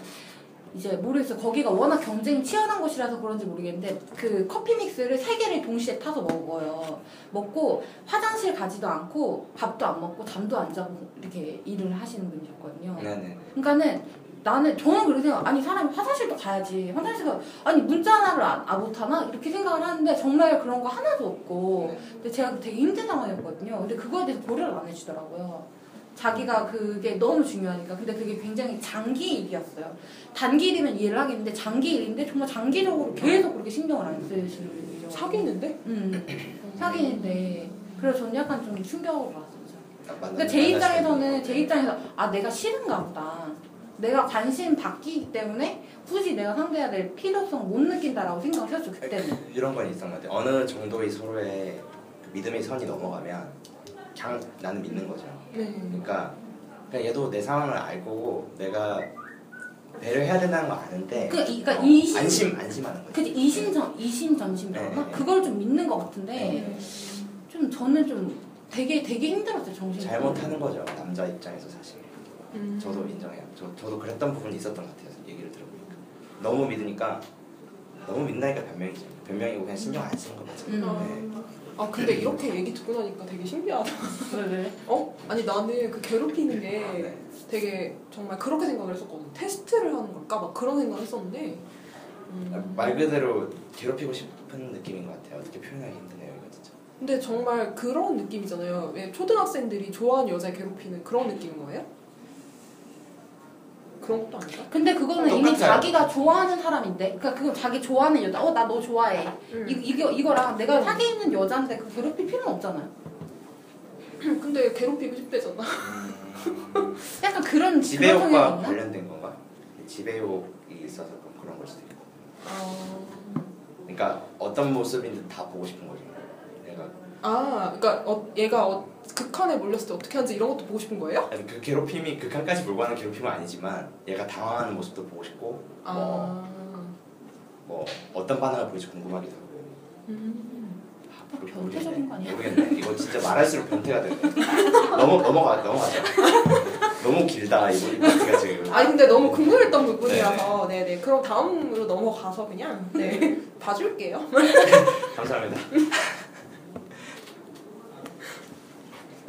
이제 모르겠어요. 거기가 워낙 경쟁이 치열한 곳이라서 그런지 모르겠는데 그 커피 믹스를 세 개를 동시에 타서 먹어요. 먹고 화장실 가지도 않고 밥도 안 먹고 잠도 안 자고 이렇게 일을 하시는 분이셨거든요. 네네. 그러니까는 나는 저는 그렇게 생각 아니 사람이 화장실도 가야지. 화장실 가 아니 문자 하나를 안, 아 못하나? 이렇게 생각을 하는데 정말 그런 거 하나도 없고. 근데 제가 되게 힘든 상황이었거든요. 근데 그거에 대해서 고려를 안 해주더라고요 자기가 그게 너무 중요하니까 근데 그게 굉장히 장기 일이었어요 단기 일이면 이해를 하겠는데 장기 일인데 정말 장기적으로 계속 그렇게 신경을 안 쓰시는 분이죠 사귀는데? 음 사귀는데 그래서 저는 약간 좀 충격을 받았었죠 아, 만나- 그러니까 제 입장에서는 수제 입장에서 아 내가 싫은가 보다. 내가 관심 받기 때문에 굳이 내가 상대해야 될 필요성 못 느낀다라고 생각을 했죠 그때는. 이런 건 있었던 것 같아요. 어느 정도의 서로의 그 믿음의 선이 넘어가면 그냥 나는 믿는 거죠. 네. 그러니까 그냥 얘도 내 상황을 알고 내가 배려해야 된다는 거 아는데 그, 이- 그러니까 어, 이심- 안심 안심하는 거지. 그치 이심전 이심전심이었나? 네, 네. 그걸 좀 믿는 것 같은데 네. 좀 저는 좀 되게 되게 힘들었어요 정신. 잘못하는 거죠 남자 입장에서 사실. 음. 저도 인정해요. 저 저도 그랬던 부분이 있었던 것 같아요. 얘기를 들어보니까 너무 믿으니까 너무 믿나니까 변명이죠. 변명이고 그냥 신경 안 쓰는 거죠. 음. 네. 아 근데 이렇게 얘기 듣고 나니까 되게 신기하다. 왜 왜? 어? 아니 나는 그 괴롭히는 게 네. 되게 정말 그렇게 생각을 했었거든. 테스트를 하는 걸까 막 그런 생각을 했었는데 음. 말 그대로 괴롭히고 싶은 느낌인 것 같아요. 어떻게 표현하기 힘드네요, 이거 진짜. 근데 정말 그런 느낌이잖아요. 왜 초등학생들이 좋아하는 여자 괴롭히는 그런 느낌인 거예요? 그런 것도 아닌가? 근데 그거는 이미 똑같아요. 자기가 좋아하는 사람인데, 그러니까 그건 자기 좋아하는 여자, 어 나 너 좋아해. 음. 이 이거 이거랑 내가 사귀는 여자인데 그 괴롭힐 필요는 없잖아요. *clears throat* 근데 괴롭히고 싶대잖아. *laughs* 약간 그런 성향이 지배욕과? 관련된 건가? 지배욕이 있어서 좀 그런 걸 수도 있고. 아, 그러니까 어떤 모습인지 다 보고 싶은 거죠. 내가 아 그러니까 어, 얘가 어, 극한에 몰렸을 때 어떻게 하는지 이런 것도 보고 싶은 거예요? 아니, 그 괴롭힘이 극한까지 몰고 가는 괴롭힘은 아니지만 얘가 당황하는 모습도 보고 싶고 뭐, 아, 뭐 어떤 반응을 보일지 궁금하기도 하고. 음. 아, 모르- 변태적인 거 아니야? 모르겠네. 이거 진짜 말할수록 변태가 되네. *laughs* 넘어 넘어가 넘어가자. 너무 길다 이거 이거 지금. 아니 근데 너무 궁금했던 부분이라서 네네 그럼 다음으로 넘어가서 그냥 네 봐줄게요. *laughs* 감사합니다.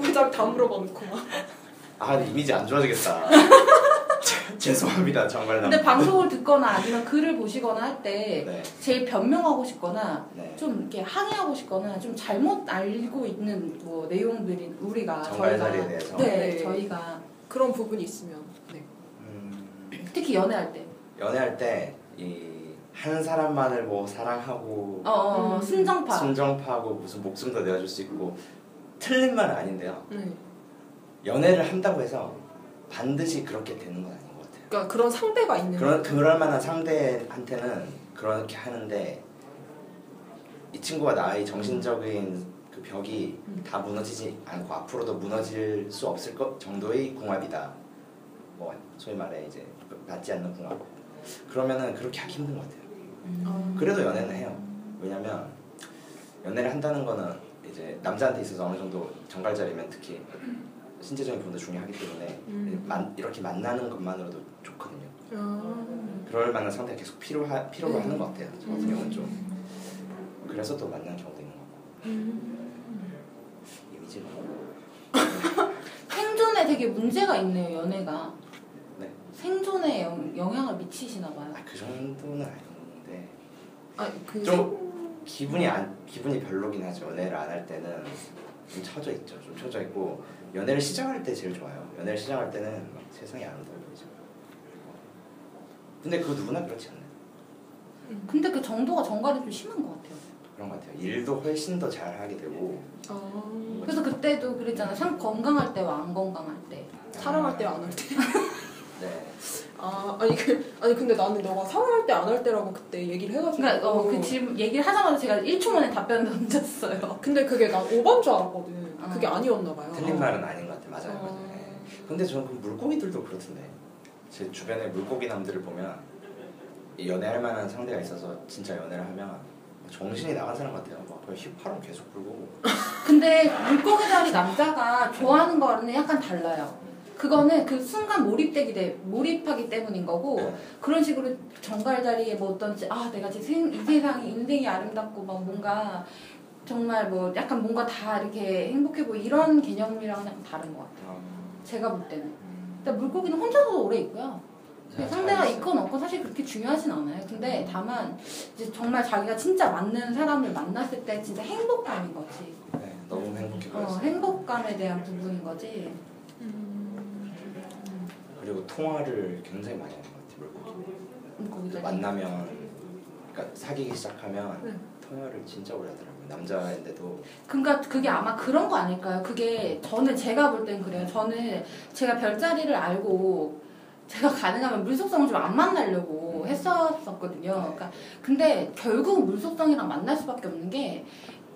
왜자꾸 다 물어봐놓고 막. 아 이미지 안 좋아지겠다. *laughs* 죄송합니다 정말 나. 근데 방송을 듣거나 아니면 글을 보시거나 할때 네. 제일 변명하고 싶거나 네. 좀 이렇게 항의하고 싶거나 좀 잘못 알고 있는 뭐 내용들이 우리가 저희가. 네, 네. 저희가 그런 부분이 있으면 네. 음, 특히 연애할 때 연애할 때 이 한 사람만을 뭐 사랑하고 어, 어, 음. 순정파 순정파하고 무슨 목숨도 내어줄 수 있고 틀린 말은 아닌데요. 네. 연애를 한다고 해서 반드시 그렇게 되는 건 아닌 것 같아요. 그러니까 그런 상대가 있는. 그런 그럴 만한 상대한테는 그렇게 하는데 이 친구와 나의 정신적인 그 벽이 음. 다 무너지지 않고 앞으로도 무너질 수 없을 것 정도의 궁합이다. 뭐 소위 말해 이제 맞지 않는 궁합. 그러면은 그렇게 하기 힘든 것 같아요. 음. 아. 그래도 연애는 해요. 왜냐면 연애를 한다는 거는 이제 남자한테 있어서 어느 정도 정갈자리면 특히 신체적인 부분도 중요하기 때문에 음. 만- 이렇게 만나는 것만으로도 좋거든요. 아. 그럴 만한 상태가 계속 필요하, 필요로 음. 하는 것 같아요. 저 같은 경우는 좀. 그래서 또 만나는 경우도 있는 거고. 음. 이미지가. 생존에 되게 문제가 있네요 연애가 네. 생존에 영, 영향을 미치시나 봐요 아, 그 정도는 아닌데. 아니 그좀 기분이 안, 기분이 별로긴 하죠. 연애를 안 할 때는 좀 처져 있죠. 좀 처져 있고. 연애를 시작할 때 제일 좋아요. 연애를 시작할 때는 막 세상이 아름다워 보이죠. 근데 그거 누구나 그렇지 않나요? 근데 그 정도가 정갈이 좀 심한 것 같아요 그런 것 같아요. 일도 훨씬 더 잘하게 되고 아. 그래서 그때도 그랬잖아요 상 건강할 때와 안 건강할 때 사랑할 때안할 때. 네. 아 아니 그 아니 근데 나는 너가 사랑할 때 안 할 때라고 그때 얘기를 해가지고. 그러니까 어, 그 질문 얘기를 하자마자 제가 1초 만에 답변 *laughs* 던졌어요 근데 그게 난 오반 줄 알았거든. 어. 그게 아니었나 봐요. 틀린 말은 아닌 것 같아요. 맞아요, 어. 맞아요. 네. 근데 저는 그 물고기들도 그렇던데 제 주변에 물고기 남들을 보면 이 연애할 만한 상대가 있어서 진짜 연애를 하면 정신이 나간 사람 같아요. 막 거의 휘파람 계속 불고 근데 물고기 다리 남자가 좋아하는 거는 약간 달라요. 그거는 그 순간 몰입되기 때 몰입하기 때문인 거고 네. 그런 식으로 정갈 자리에 뭐 어떤지 아 내가 지금 이 세상이 인생이 아름답고 막 뭔가 정말 뭐 약간 뭔가 다 이렇게 행복해 보이 이런 개념이랑은 약간 다른 것 같아요. 어, 제가 볼 때는. 근데 물고기는 혼자서도 오래 있고요. 잘 상대가. 있건 없건 사실 그렇게 중요하진 않아요. 근데 다만 이제 정말 자기가 진짜 맞는 사람을 만났을 때 진짜 행복감인 거지. 네, 너무 행복해 어, 보였어요. 행복감에 대한 부분인 거지. 음. 그리고 통화를 굉장히 많이 하는 것 같아요. 물고기. 물고기들. 만나면 그러니까 사귀기 시작하면 네. 통화를 진짜 오래 하더라고요. 남자인데도 그러니까 그게 아마 그런 거 아닐까요? 그게 저는 제가 볼 땐 그래요. 저는 제가 별자리를 알고 제가 가능하면 물속성을 좀 안 만나려고 했었었거든요. 그러니까 근데 결국 물속성이랑 만날 수밖에 없는 게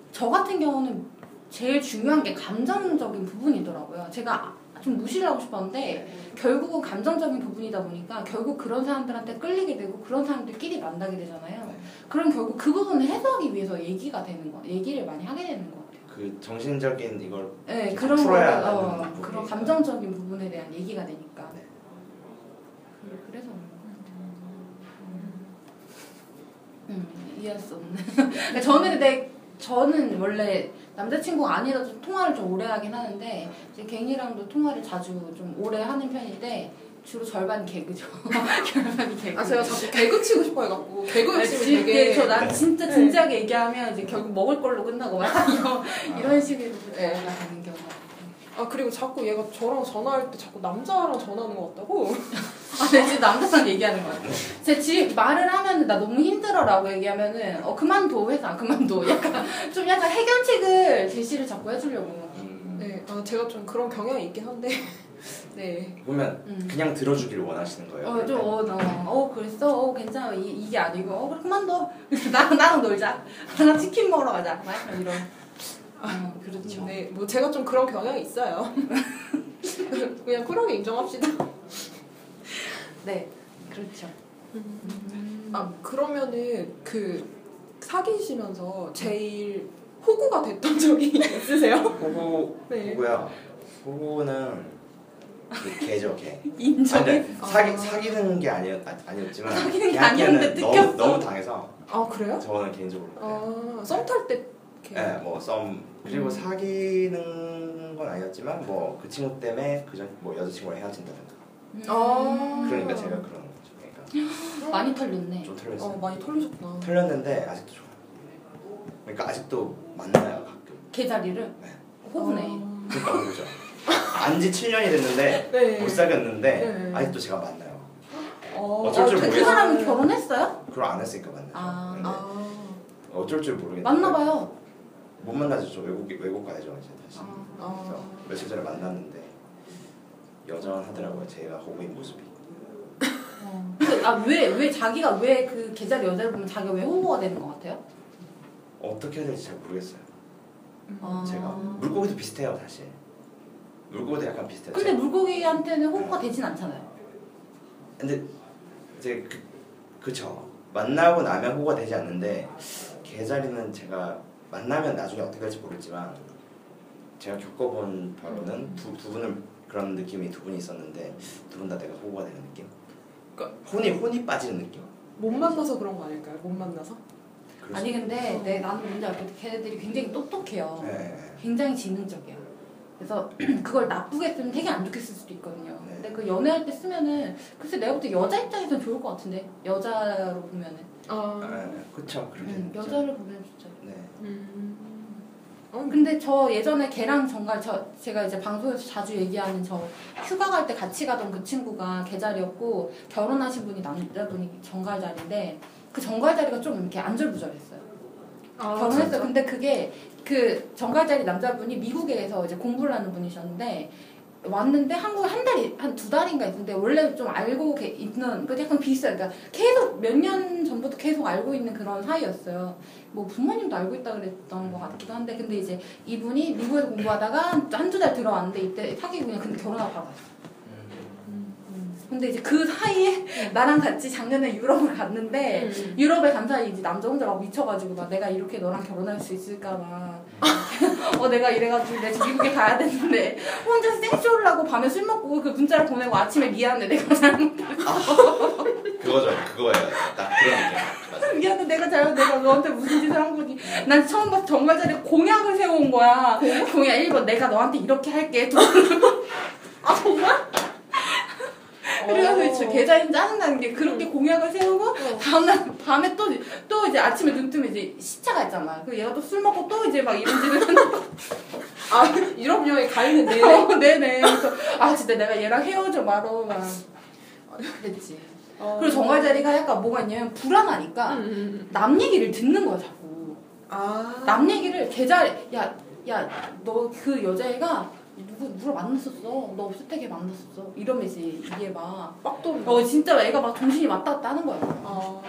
저 같은 경우는 제일 중요한 게 감정적인 부분이더라고요. 제가 좀 무시를 하고 싶었는데 결국은 감정적인 부분이다 보니까 결국 그런 사람들한테 끌리게 되고 그런 사람들끼리 만나게 되잖아요. 네. 그럼 결국 그 부분을 해소하기 위해서 얘기가 되는 거, 얘기를 많이 하게 되는 것 같아요. 그 정신적인 이걸 네, 그런 거, 풀어야 어, 하는 부분이 그런. 감정적인 부분에 대한 얘기가 되니까. 네. 그- 그래서 음, 이해할 수 없는. *laughs* 그러니까 저는 근데 저는 원래 남자친구가 아니라도 통화를 좀 오래 하긴 하는데 이제 갱이랑도 통화를 자주 좀 오래 하는 편인데 주로 절반 개그죠. *laughs* 절반이 개그. 아 제가 자꾸 개그 치고 싶어 해갖고 개그 아, 욕심이 진- 되게 저난 진짜 네. 진지하게 얘기하면 이제 결국 먹을 걸로 끝나고 막 이런 이런 식으로 예, 가는 경우가. 아 그리고 자꾸 얘가 저랑 전화할 때 자꾸 남자랑 전화하는 것 같다고 아, 내 지금 남자랑 얘기하는 거 같아. 제집 말을 하면 나 너무 힘들어라고 얘기하면은 어 그만둬 회사 그만둬. 약간 좀 약간 해결책을 제시를 자꾸 해주려고. 음, 네, 아 제가 좀 그런 경향이 있긴 한데 *laughs* 네 보면 음. 그냥 들어주길 원하시는 거예요. 어, 좀, 어, 어, 어, 그랬어? 어, 괜찮아. 이, 이게 아니고, 어, 그래, 그만둬. *laughs* 나랑, 나랑 놀자. 나랑 치킨 먹으러 가자. 막 이런. 어, 그렇죠. 네, 뭐 제가 좀 그런 경향이 있어요. *laughs* 그냥 쿨하게 인정합시다. 네, 그렇죠. 아 그러면은 그 사귀시면서 제일 호구가 됐던 *laughs* 적이 있으세요? 호구 네. 호구야. 호구는 그 개죠 개. 인정. 사기 아. 사귀는 게 아니었 아, 아니었지만 사귀는 게 아니었는데 너무. 너무 당해서 아 그래요? 저는 개인적으로. 아썸탈때 네, 뭐썸 그리고 음. 사귀는 건 아니었지만 뭐 그 친구 때문에 그전 뭐 여자친구랑 헤어진다든가. 아. 그러니까 제가 그런 거죠. 그러니까 *gasps* 많이 털렸네. 좀 털렸어요. 어 많이 털리셨구나. 털렸는데 아직도 좋아. 그러니까 아직도 만나요 가끔. 개자리를? 네. 호구네. 아. 그러니까 호구죠. 안지 7년이 됐는데 네. 못 사귀었는데 네. 아직도 제가 만나요. 어, 어쩔 줄 되게 그 모르겠어요. 사람은 결혼했어요? 그걸 안 했으니까 만나죠. 아. 근데 아. 어쩔 줄 모르겠는데 맞나봐요. 못 만나죠. 저 외국 외국 가야죠 이제 다시. 아. 그래서 아. 며칠 전에 만났는데 여전하더라고요. 제가 호구인 모습이. 어. 근데 아, 왜, 왜 자기가 왜그 개자리 여자를 보면 자기가 왜 호구가 되는 것 같아요? 어떻게 해야 될지 잘 모르겠어요. 아. 제가 물고기도 비슷해요 사실. 물고기도 약간 비슷해요. 근데 제가- 물고기한테는 호구가 되진 않잖아요. 근데 이제 그 그쵸 만나고 나면 호구가 되지 않는데 개자리는 제가 만나면 나중에 어떻게 될지 모르지만 제가 겪어본 바로는 두, 두 분을 그런 느낌이 두 분이 있었는데 두 분 다 내가 호구가 되는 느낌. 그러니까 혼이 혼이 빠지는 느낌. 못 만나서 그런 거 아닐까요? 못 만나서? 아니 수- 근데 내 나는 뭔지 알겠 걔네들이 굉장히 똑똑해요. 네, 네. 굉장히 지능적이야. 그래서 *clears throat* 그걸 나쁘게 쓰면 되게 안 좋게 쓸 수도 있거든요. 네. 근데 그 연애할 때 쓰면은 글쎄 내가 볼 때 여자 입장에선 좋을 것 같은데 여자로 보면은 아. 네, 그쵸 그렇게 음. 여자를 보면 진짜. 네. 음. 어, 근데 저 예전에 걔랑 정갈 저 제가 이제 방송에서 자주 얘기하는 저 휴가 갈 때 같이 가던 그 친구가 개자리였고 결혼하신 분이 남자분이 정갈자리인데 그 정갈자리가 좀 이렇게 안절부절했어요. 아, 결혼했어요. 근데 그게 그 정갈자리 남자분이 미국에서 이제 공부를 하는 분이셨는데 왔는데 한국에 한 달이 한 두 달인가 있는데 원래 좀 알고 게- 있는 그 약간 비슷해. 그러니까 계속 몇 년 전부터 계속 알고 있는 그런 사이였어요. 뭐 부모님도 알고 있다 그랬던 것 같기도 한데 근데 이제 이분이 미국에서 공부하다가 한두 달 들어왔는데 이때 사귀고 그냥 근데 결혼하고 바로 왔어요. 근데 이제 그 사이에 나랑 같이 작년에 유럽을 갔는데 음. 유럽에 간 사이 이제 남자 혼자 막 미쳐가지고 막 내가 이렇게 너랑 결혼할 수 있을까 막 어 *laughs* 내가 이래가지고 내가 미국에 가야 되는데 혼자 생쇼를 하고 밤에 술 먹고 그 문자를 보내고 아침에 미안해 내가 잘못 그거죠 그거예요. 딱 그런. *laughs* 미안해 내가 잘못 내가 너한테 무슨 짓을 한 거지 난 처음 봐서 정말 자리에 공약을 세워온 거야. 공약? 1번 내가 너한테 이렇게 할게. *laughs* 아 정말? 그래서 어. 저 계좌인 짜증나는 게 그렇게 공약을 세우고 어. 다음날 밤에 또 또 이제 아침에 눈 뜨면 이제 시차가 있잖아. 그 얘가 또 술 먹고 또 이제 막 이런 짓을 아 유럽 여행 가 있는 내내 거. 네네. 그래서 아 진짜 내가 얘랑 헤어져 말어 막 그랬지. 어. 그리고 정갈 자리가 약간 뭐가 있냐면 불안하니까 음, 음, 음. 남 얘기를 듣는 거야 자꾸. 아. 남 얘기를 계좌 야야 너 그 여자애가 누구 누구를 만났었어. 너 없을 때 걔 만났었어. 이러면 이제 이게 막 빡돌이. 어 진짜 애가 막 정신이 왔다 갔다 하는 거야. 아.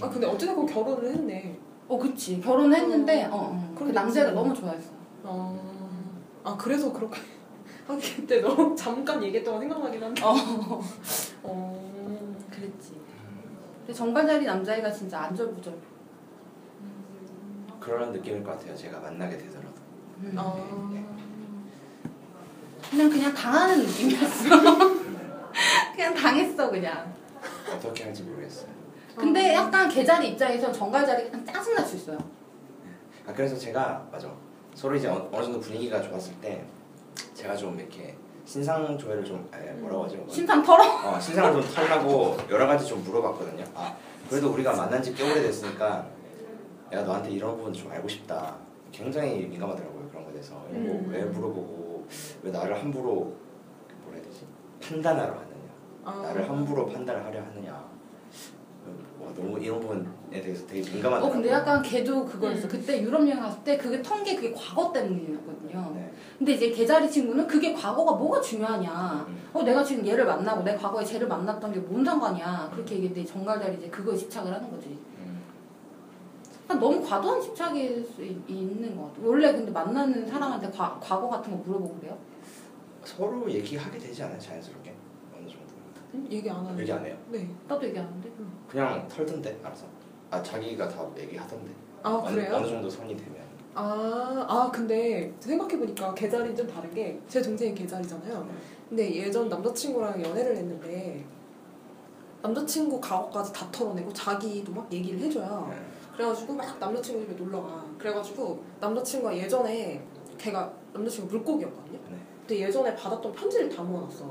아 근데 어쨌든 결혼을 했네. 어, 그치. 결혼했는데, 어, 어. 그 무슨- 너무 좋아했어. 아. 아 그래서 그렇게. 아 그때 너 잠깐 얘기했던 거 생각나긴 한데. 어. 어. 그랬지. 근데 정갈자리 남자애가 진짜 안절부절. 그런 느낌일 것 같아요. 제가 만나게 되더라도. 음. 아. 그냥, 그냥 당하는 느낌이었어. *laughs* 그냥 당했어, 그냥. 어떻게 할지 모르겠어요. 근데 약간 개자리 입장에선 정갈 자리가 약간 짜증날 수 있어요. 아 그래서 제가 맞아 서로 이제 어- 어느 정도 분위기가 좋았을 때 제가 좀 이렇게 신상 조회를 좀 에, 뭐라고 하죠? 신상 털어? 어, 신상을 좀 털라고 여러 가지 좀 물어봤거든요. 아, 그래도 우리가 만난 지 꽤 오래됐으니까 내가 너한테 이런 부분 좀 알고 싶다. 굉장히 민감하더라고요 그런 거에 대해서. 이런 음. 거왜 물어보고 왜 나를 함부로 뭐라 해야 되지? 판단하러 하느냐. 아. 나를 함부로 판단을 하려 하느냐. 와, 너무 이런 부분에 대해서 되게 민감하더라고요. 어 근데 약간 걔도 그거였어. 그때 유럽 여행 갔을 때 그게 턴게 그게 과거 때문이었거든요. 네. 근데 이제 개자리 친구는 그게 과거가 뭐가 중요하냐. 음. 어 내가 지금 얘를 만나고 내 과거에 쟤를 만났던 게 뭔 상관이야. 그렇게 얘기했는데 정갈자리 이제 그거에 집착을 하는 거지. 음. 그러니까 너무 과도한 집착일 수 있, 있는 것 같아. 원래 근데 만나는 사람한테 과, 과거 같은 거 물어보고 그래요? 서로 얘기하게 되지 않아요 자연스럽게 어느 정도. 음, 얘기 안 하는. 얘기 안 해요. 네. 나도 얘기하는데. 그냥 털던데 알아서. 아 자기가 다 얘기하던데. 아 어느, 그래요? 어느 정도 선이 되면. 아, 아 근데 생각해보니까 계자리는 좀 다른 게 제 동생이 계자리잖아요. 근데 예전 남자친구랑 연애를 했는데 남자친구 과거까지 다 털어내고 자기도 막 얘기를 해줘요. 네. 그래가지고 막 남자친구 집에 놀러가. 그래가지고 남자친구가 예전에 걔가 남자친구 물고기였거든요. 네. 근데 예전에 받았던 편지를 다 모아놨어.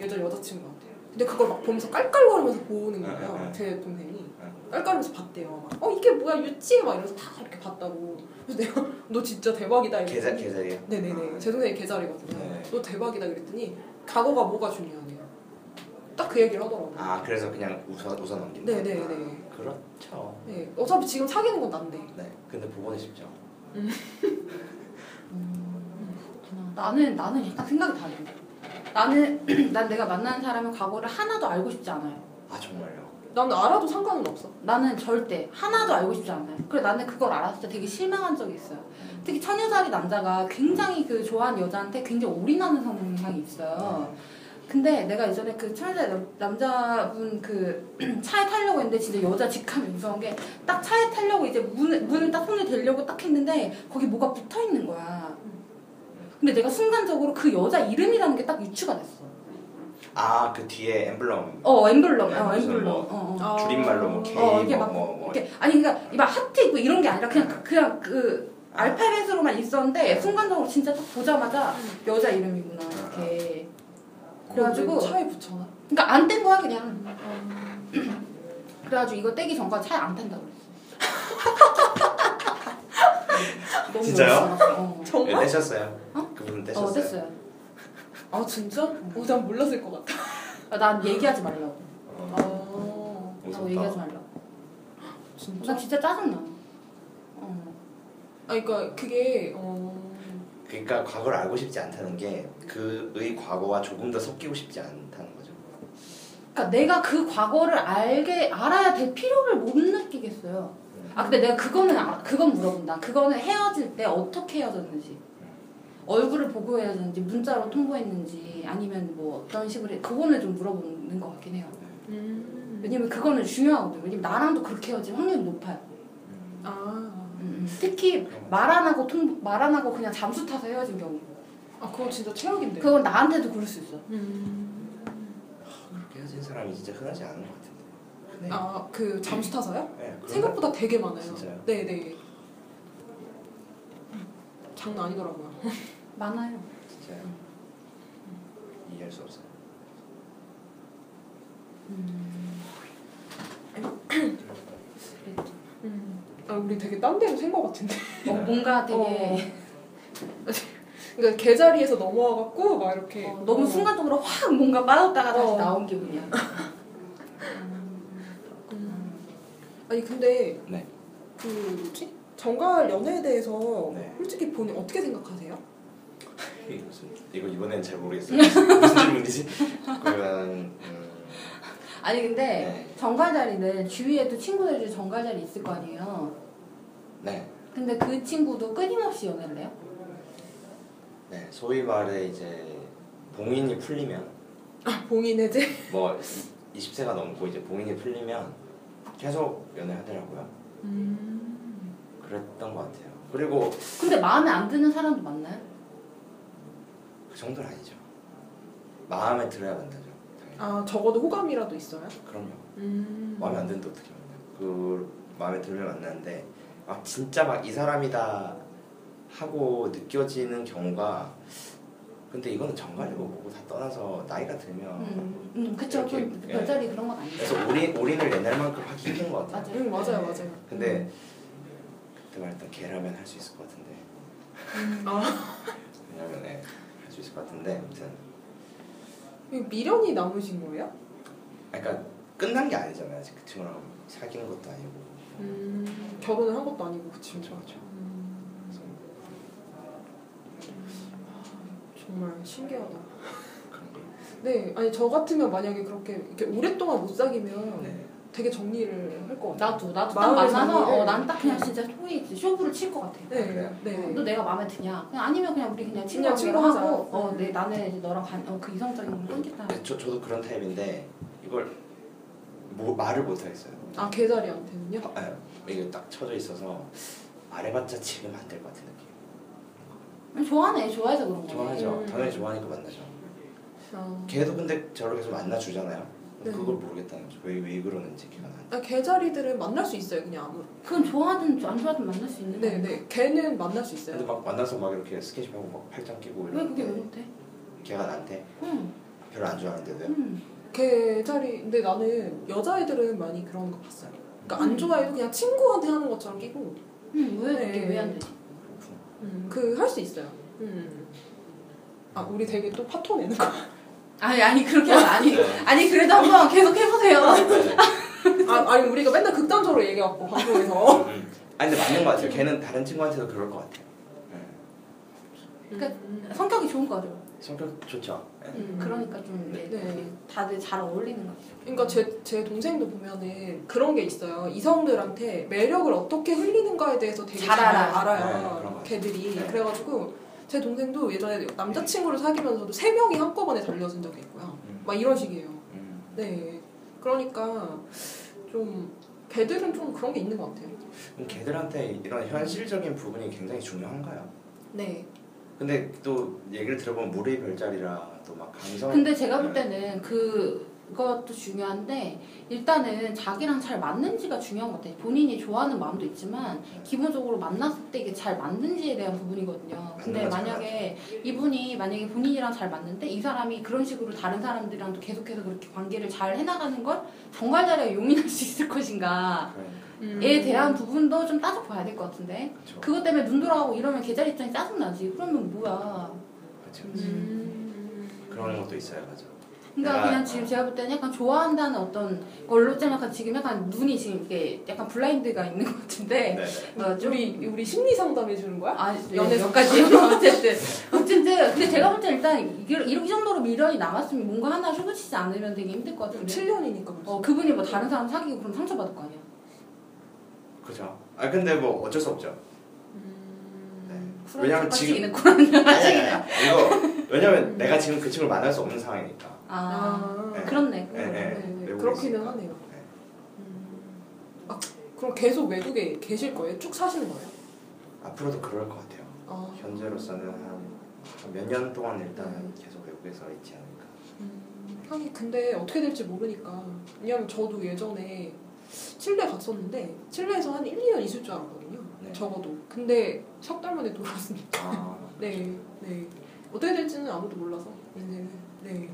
예전 여자친구한테. 근데 그걸 막 보면서 깔깔거리면서 보는 네, 거예요. 네, 네. 제 동생이. 네. 깔깔면서 봤대요. 막, 어 이게 뭐야 유치해 막 이러면서 다 이렇게 봤다고. 그래서 내가 *laughs* 너 진짜 대박이다 계좌 계좌리요. 네네네. 제 동생이 계자리거든요. 네. 너 대박이다 그랬더니 과거가 뭐가 중요하네요. 딱그 얘기를 하더라고요. 아 그래서 그냥 웃어 웃어 넘긴다. 네네네. 그렇죠. 네. 어차피 지금 사귀는 건 난데. 네. 근데 부모는 쉽죠. 그렇구나. 나는 나는 약간 생각이 다른데. 나는 *clears throat* 난 내가 만나는 사람의 과거를 하나도 알고 싶지 않아요. 아 정말요. 나는 알아도 상관은 없어. 나는 절대 하나도 알고 싶지 않아요. 그래 나는 그걸 알았을 때 되게 실망한 적이 있어요. 특히 처녀살이 남자가 굉장히 그 좋아하는 여자한테 굉장히 올인하는 성향이 있어요. 근데 내가 예전에 그 남- 남자분 그 *clears throat* 차에 타려고 했는데 진짜 여자 직함이 무서운 게 딱 차에 타려고 이제 문을 문을 딱 손을 대려고 딱 했는데 거기 뭐가 붙어 있는 거야. 근데 내가 순간적으로 그 여자 이름이라는 게 딱 유추가 됐어. 아 그 뒤에 엠블럼 어 엠블럼, 네, 어 엠블럼. 뭐 어, 어. 아. 줄임말로 뭐 K 어, 이게 뭐막뭐 뭐. 이렇게 아니 그러니까 이막 하트 있고 이런 게 아니라 그냥 그냥 그 알파벳으로만 있었는데 순간적으로 진짜 딱 보자마자 여자 이름이구나 그래가지고 차에 붙여놔. 그러니까 안 뗀 거야 그냥 *clears throat* 그래가지고 이거 떼기 전까지 차에 안 탄다고 그랬어 *laughs* 너무 진짜요? 어. 네, 정말? 떼셨어요? 어? 그분 어 떼셨어요? 됐어요 아 진짜? 어, 난 몰랐을 것 같아. 아, 난 얘기하지 말라고 어, 아 나도 얘기하지 무섭다. 말라고 진짜? 나 진짜 짜증나 어. 아 그러니까 그게 어. 그러니까 과거를 알고 싶지 않다는 게 그의 과거와 조금 더 섞이고 싶지 않다는 거죠. 그러니까 내가 그 과거를 알게 알아야 될 필요를 못 느끼겠어요. 아 근데 내가 그거는 알- 그건 물어본다. 그거는 헤어질 때 어떻게 헤어졌는지, 얼굴을 보고 헤어졌는지, 문자로 통보했는지, 아니면 뭐 어떤 식으로 해- 그거는 좀 물어보는 것 같긴 해요. 음. 왜냐면 그거는 중요하거든요. 왜냐면 나랑도 그렇게 헤어질 확률이 높아요. 아. 음, 특히 말 안 하고 통 말 안 하고 그냥 잠수 타서 헤어진 경우. 아 그거 진짜 최악인데. 그건 나한테도 그럴 수 있어. 음. 그렇게 헤어진 사람이 진짜 흔하지 않은 것 같은데. 흔해. 아그 잠수 타서요? 네, 그런 생각보다 되게 많아요. 진짜요? 네 네. 장난 아니더라고요. *laughs* 많아요. 거 진짜요. 이해할 수 없어요. 아 우리 되게 딴 데로 샌것 같은데. 어, 뭔가 되게 그러니까 개자리에서 넘어와갖고 막 이렇게 어, 너무 순간적으로 확 뭔가 빠졌다가 다시 어. 나온 기분이야. *laughs* 아니 근데 네. 그 뭐지 정갈 연애에 대해서 네. 솔직히 본인 어떻게 생각하세요? 이거 이번엔 잘 모르겠어요. *laughs* 무슨 질문이지? 그러면 음, 아니 근데 네. 정갈 자리는 주위에도 친구들 중에 정갈 자리 있을 거 아니에요. 네, 근데 그 친구도 끊임없이 연애를 해요? 네 소위 말해 이제 봉인이 풀리면 아 봉인 해제? *laughs* 뭐 20세가 넘고 이제 봉인이 풀리면 계속 연애하더라고요. 음. 그랬던 것 같아요. 그리고 근데 마음에 안 드는 사람도 많나요? 그 정도는 아니죠. 마음에 들어야 만나죠. 당연히. 아 적어도 호감이라도 있어요? 그럼요. 음. 마음에 안 드는데 어떻게 만나요? 그 마음에 들면 만나는데 막 진짜 막 이 사람이다 하고 느껴지는 경우가 근데 이거는 정갈이고 뭐고 다 떠나서 나이가 들면 음, 음 그쵸. 이렇게, 그 예. 별자리 그런 건 아니죠. 그래서 올인 올인을 옛날만큼 하기 힘든 것 같아요. 맞아요. 응 맞아요 맞아요. 근데 그때 말했던 개라면 할 수 있을 것 같은데 아 *laughs* 왜냐면 네, 할수 있을 것 같은데 아무튼 미련이 남으신 거예요? 그러니까 끝난 게 아니잖아요. 아직 그 친구랑 사귄 것도 아니고 음 결혼을 한 것도 아니고 그 친구. 그렇죠, 그렇죠. 음, 정말 신기하다. 네, 아니 저 같으면 만약에 그렇게 오랫동안 못 사귀면 네. 되게 정리를 할 것 같아요. 나도 나도 딱 만나서. 어, 난 딱 그냥 진짜 소위 쇼부를 칠 것 같아. 네, 그래요? 네. 너 내가 마음에 드냐? 그냥 아니면 그냥 우리 그냥 친구 친구하자. 하고 어, 음. 네 나는 이제 너랑 관, 어, 그 이성적인 건 끊겠다. 근데 저 저도 그런 타입인데 이걸 뭐 말을 못 하겠어요. 아 개자리한테는요? 아, 아, 이게 딱 쳐져 있어서 말해봤자 지금 안 될 것 같은 느낌. 좋아하네, 좋아해서 그런 거. 좋아하죠. 음. 당연히 좋아하니까 만나죠. 아, 걔도 근데 저를 계속 만나주잖아요. 네. 그걸 모르겠다는 거죠. 왜, 왜 그러는지 걔가 나한테. 아 개 자리들은 만날 수 있어요, 그냥 아무. 그건 좋아하든 안 좋아하든 만날 수 있는 네, 거야. 네. 걔는 만날 수 근데 있어요. 막 만나서 막 이렇게 스킨십하고 막 팔짱 끼고 왜 이러는데 그게 왜 못해? 걔가 나한테 응, 별로 안 좋아하는데도요. 응. 개 자리. 근데 나는 여자애들은 많이 그런 거 봤어요. 그러니까 안 음. 좋아해도 그냥 친구한테 하는 것처럼 끼고. 응, 왜 네. 그게 왜 안 되지? 그 할 수 있어요. 음. 아 우리 되게 또 파토 내는 거. 아니 아니 그렇게 하면 아니 네. 아니 그래도 한번 계속 해보세요. 아 아니 우리가 맨날 극단적으로 얘기해갖고 방송에서. 음. 아니 근데 맞는 것 같아요. 걔는 다른 친구한테도 그럴 것 같아요. 네. 그러니까 음. 성격이 좋은 거죠. 성격 좋죠. 네. 음. 그러니까 좀 네. 다들 잘 어울리는 것 같아요. 그러니까 제, 제 동생도 보면은 그런 게 있어요. 이성들한테 매력을 어떻게 흘리는가에 대해서 되게 잘 잘, 알아. 알아요. 네. 걔들이. 네. 그래가지고 제 동생도 예전에 남자친구를 사귀면서도 세 명이 한꺼번에 달려진 적이 있고요. 음. 막 이런 식이에요. 음. 네. 그러니까 좀 걔들은 좀 그런 게 있는 것 같아요. 그럼 걔들한테 이런 현실적인 부분이 굉장히 중요한가요? 네. 근데 또 얘기를 들어보면 물의 별자리라 또 막 감성. 근데 제가 볼 때는 그 것도 중요한데 일단은 자기랑 잘 맞는지가 중요한 것 같아요. 본인이 좋아하는 마음도 있지만 기본적으로 만났을 때 이게 잘 맞는지에 대한 부분이거든요. 근데 만약에 이분이 만약에 본인이랑 잘 맞는데 이 사람이 그런 식으로 다른 사람들이랑도 계속해서 그렇게 관계를 잘 해나가는 걸 정말 잘해 용인할 수 있을 것인가. 에 대한 부분도 좀 따져봐야 될 것 같은데 그렇죠. 그것 때문에 눈 돌아가고 이러면 계좌 입장이 짜증나지 그러면 뭐야 그렇죠. 음. 그런 것도 있어요, 맞아. 그러니까 그냥 지금 제가 볼 때는 약간 좋아한다는 어떤 걸로 좀 약간 지금 약간 눈이 지금 이게 약간 블라인드가 있는 것 같은데 네. 어, 좀 우리 우리 심리 상담 해 주는 거야? 아, 연애 몇 가지 어쨌든 어쨌든 근데 제가 볼 때는 일단 이, 이 정도로 미련이 남았으면 뭔가 하나 쇼부치지 않으면 되게 힘들 것 같은데 7년이니까 벌써. 어 그분이 뭐 다른 사람 사귀고 그럼 상처받을 거 아니야 그죠. 아 근데 뭐 어쩔 수 없죠. 음. 네. 왜냐면 지금 는 아니 아니 아니 이거 왜냐면 내가 지금 그 친구를 만날 수 없는 상황이니까. 아, 네. 그렇네 네, 네. 네, 그렇기는 있으니까. 하네요. 네. 음. 아, 그럼 계속 외국에 계실 거예요? 쭉 사시는 거예요? 앞으로도 그럴 것 같아요. 아, 현재로서는 한 몇 년 동안 일단 음. 계속 외국에서 있지 않을까. 음, 하긴 근데 어떻게 될지 모르니까. 왜냐면 저도 예전에 칠레 갔었는데 칠레에서 한 1, 2년 있을 줄 알았거든요. 네. 적어도. 근데 석 달 만에 돌아왔으니까. 아, *laughs* 네, 네. 어떻게 될지는 아무도 몰라서 인생은. 네.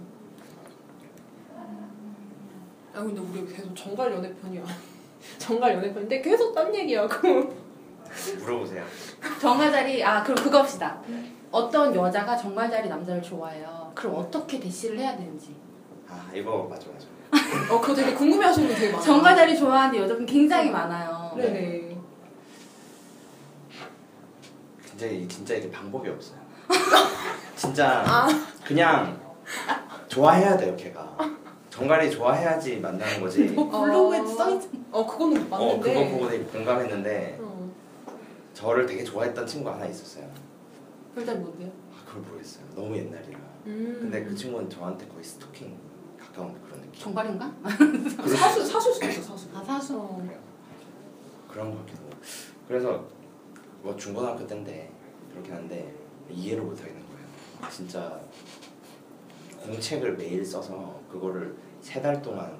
아 근데 우리 계속 정갈 연애 편이야. *laughs* 정갈 연애 편인데 계속 딴 얘기하고. 물어보세요. 정갈 자리 아 그럼 그거 합시다 어떤 여자가 정갈 자리 남자를 좋아해요 그럼 어떻게 대시를 해야 되는지 아 이거 맞아 맞아. 어 그거 되게 궁금해하시는 분 되게 많아요. 정갈 자리 좋아하는 여자분 굉장히 많아요 네네. 근데 이- 진짜 이게 방법이 없어요. *laughs* 진짜 아. 그냥 좋아해야 돼요 걔가. 정갈이 좋아해야지 만나는 거지. 뭐 블로그에 써있 어 그거는 어 맞는데. 그거 보고 되게 공감했는데 어. 저를 되게 좋아했던 친구가 하나 있었어요. 별자리 뭔데요? 아 그걸 모르겠어요. 너무 옛날이라. 음. 근데 그 친구는 저한테 거의 스토킹 가까운 그런 느낌. 정갈인가? 그 사수 사수 수도 있어 사수. 아 사수 어. 그런 것 같기도. 하고. 그래서 뭐 중고등학교 때인데 그렇긴 한데 이해를 못 하겠는 거예요. 진짜 공책을 매일 써서 그거를 세 달 동안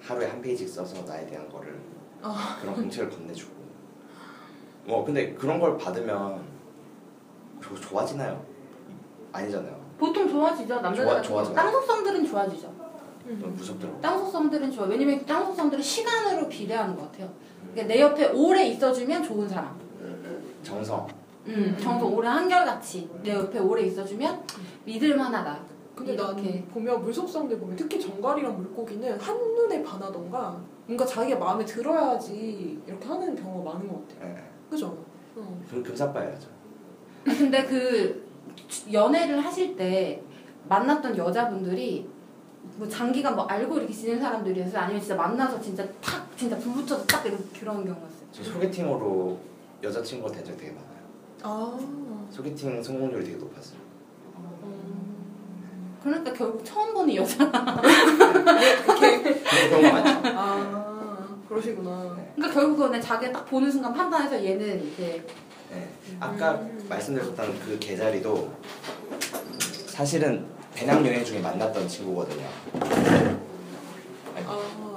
하루에 한 페이지 써서 나에 대한 거를 아. 그런 공책을 건네주고 뭐 근데 그런 걸 받으면 저 좋아지나요? 아니잖아요. 보통 좋아지죠. 남자들 좋아- 좋아져요. 땅 속성들은 좋아지죠. 음. 무섭더라고. 땅 속성들은 좋아. 왜냐면 땅 속성들은 시간으로 비례하는 것 같아요. 그러니까 내 옆에 오래 있어주면 좋은 사람. 정성. 음, 정도 오래 한결같이 내 옆에 오래 있어주면 믿을만하다. 근데 이렇게. 난 보면 물속성들 보면 특히 정갈이랑 물고기는 한눈에 반하던가 뭔가 자기가 마음에 들어야지 이렇게 하는 경우가 많은 것 같아. 예. 그죠? 어. 금 금사 빠야죠. 아, 근데 그 연애를 하실 때 만났던 여자분들이 뭐 장기간 뭐 알고 이렇게 지낸 사람들이었어요? 아니면 진짜 만나서 진짜 탁 진짜 불 붙여서 딱 이렇게 그런 경우였어요? 저 소개팅으로 여자친구가 된 적 되게 많아요. 아. 소개팅 성공률이 되게 높았어요. 그러니까 결국 처음 보는 여자. 그런 경우가 많죠. 아. 그러시구나. 그러니까 결국은 자기가 딱 보는 순간 판단해서 얘는 이제 네. 아까 말씀드렸던 그 개자리도 사실은 배낭 여행 중에 만났던 친구거든요. 아.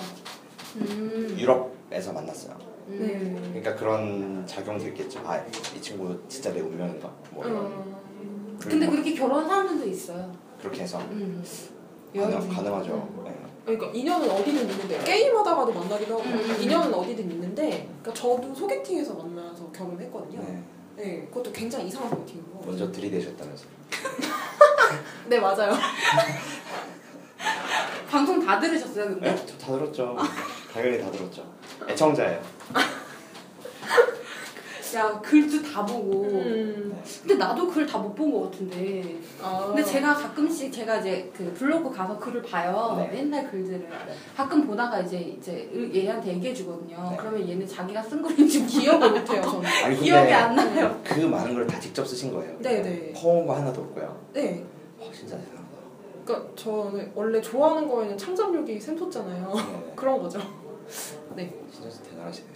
음, 유럽에서 만났어요. 음. 네. 그러니까 그런 작용도 있겠죠. 아, 이 친구 진짜 내 운명인가? 뭐 이런. 음. 근데 그렇게 결혼한 사람들도 있어요. 그렇게 해서 음. 가능. 가능하죠. 네. 그러니까 인연은 어디든 있는데 게임하다가도 만나기도 하고 음. 인연은 어디든 있는데 그러니까 저도 소개팅에서 만나서 결혼했거든요. 네. 네. 그것도 굉장히 이상한 소개팅이고. 먼저 들이대셨다면서. *laughs* 네 맞아요. *laughs* 방송 다 들으셨어요, 근데? 네? 저다 들었죠. 당연히 다 들었죠. 애청자예요. 야, 글도 다 보고. 음. 근데 나도 글 다 못 본 것 같은데. 아. 근데 제가 가끔씩 제가 이제 그 블로그 가서 글을 봐요. 네. 옛날 글들을. 가끔 보다가 이제 이제 얘한테 얘기해 주거든요. 네. 그러면 얘는 자기가 쓴 글인지 기억을 못 해요 저는. 아니 *laughs* 기억이 안 나요. 그 많은 걸 다 직접 쓰신 거예요. 네 네. 퍼온 거 하나도 없고요. 네. 와, 진짜 대단하다. 그러니까 저는 원래 좋아하는 거에는 창작력이 샘솟잖아요. 네. *laughs* 그런 거죠. 네. 진짜 대단하시네요.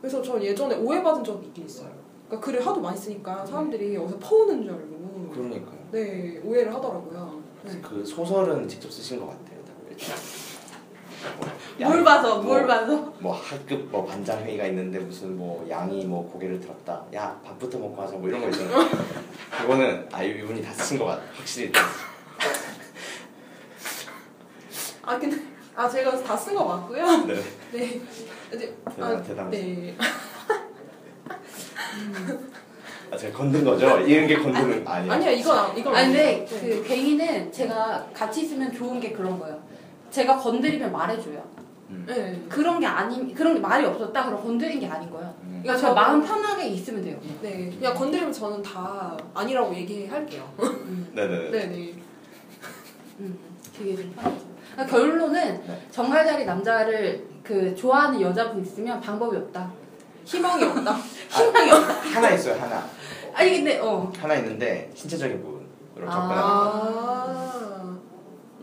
그래서 전 예전에 오해받은 적이 있긴 있어요. 그러니까 글을 하도 많이 쓰니까 사람들이 어디서 퍼오는 줄 알고 그러니까요. 네 오해를 하더라고요. 네. 그 소설은 직접 쓰신 것 같아요. 일단. *laughs* 뭘 봐서, 뭐, 뭘 봐서. 뭐 학급 뭐 반장 회의가 있는데 무슨 뭐 양이 뭐 고개를 들었다. 야 밥부터 먹고 하자 뭐 이런 거 있잖아요. *laughs* 그거는 아 이분이 다 쓰신 것 같아. 확실히. 아 근데 아 제가 다 쓴 거 맞고요. *laughs* 네. 네. 이제 대단 대단하시네. 네. 아 제가 건든 거죠? 이런 게 건드는 아니에요. 아니야 이건 아- 이건 아니 근데. 네. 그 갱이는 제가 같이 있으면 좋은 게 그런 거예요. 제가 건드리면 말해줘요. 네. 그런 게 아닌 그런 게 말이 없었다 그럼 건드린 게 아닌 거예요. 음. 그러니까 저 마음 편하게 있으면 돼요. 네. 그냥 건드리면 저는 다 아니라고 얘기할게요. 음, 네네 네. 네네. 음, 그게 좀 편하죠. 그러니까 결론은 네. 정갈자리 남자를 그 좋아하는 여자분 있으면 방법이 없다. 희망이 없다. *laughs* 희망이 없다. 하나 있어요 하나. 아니 근데 어. 하나 있는데 신체적인 부분으로 아. 접근하는 거. 아.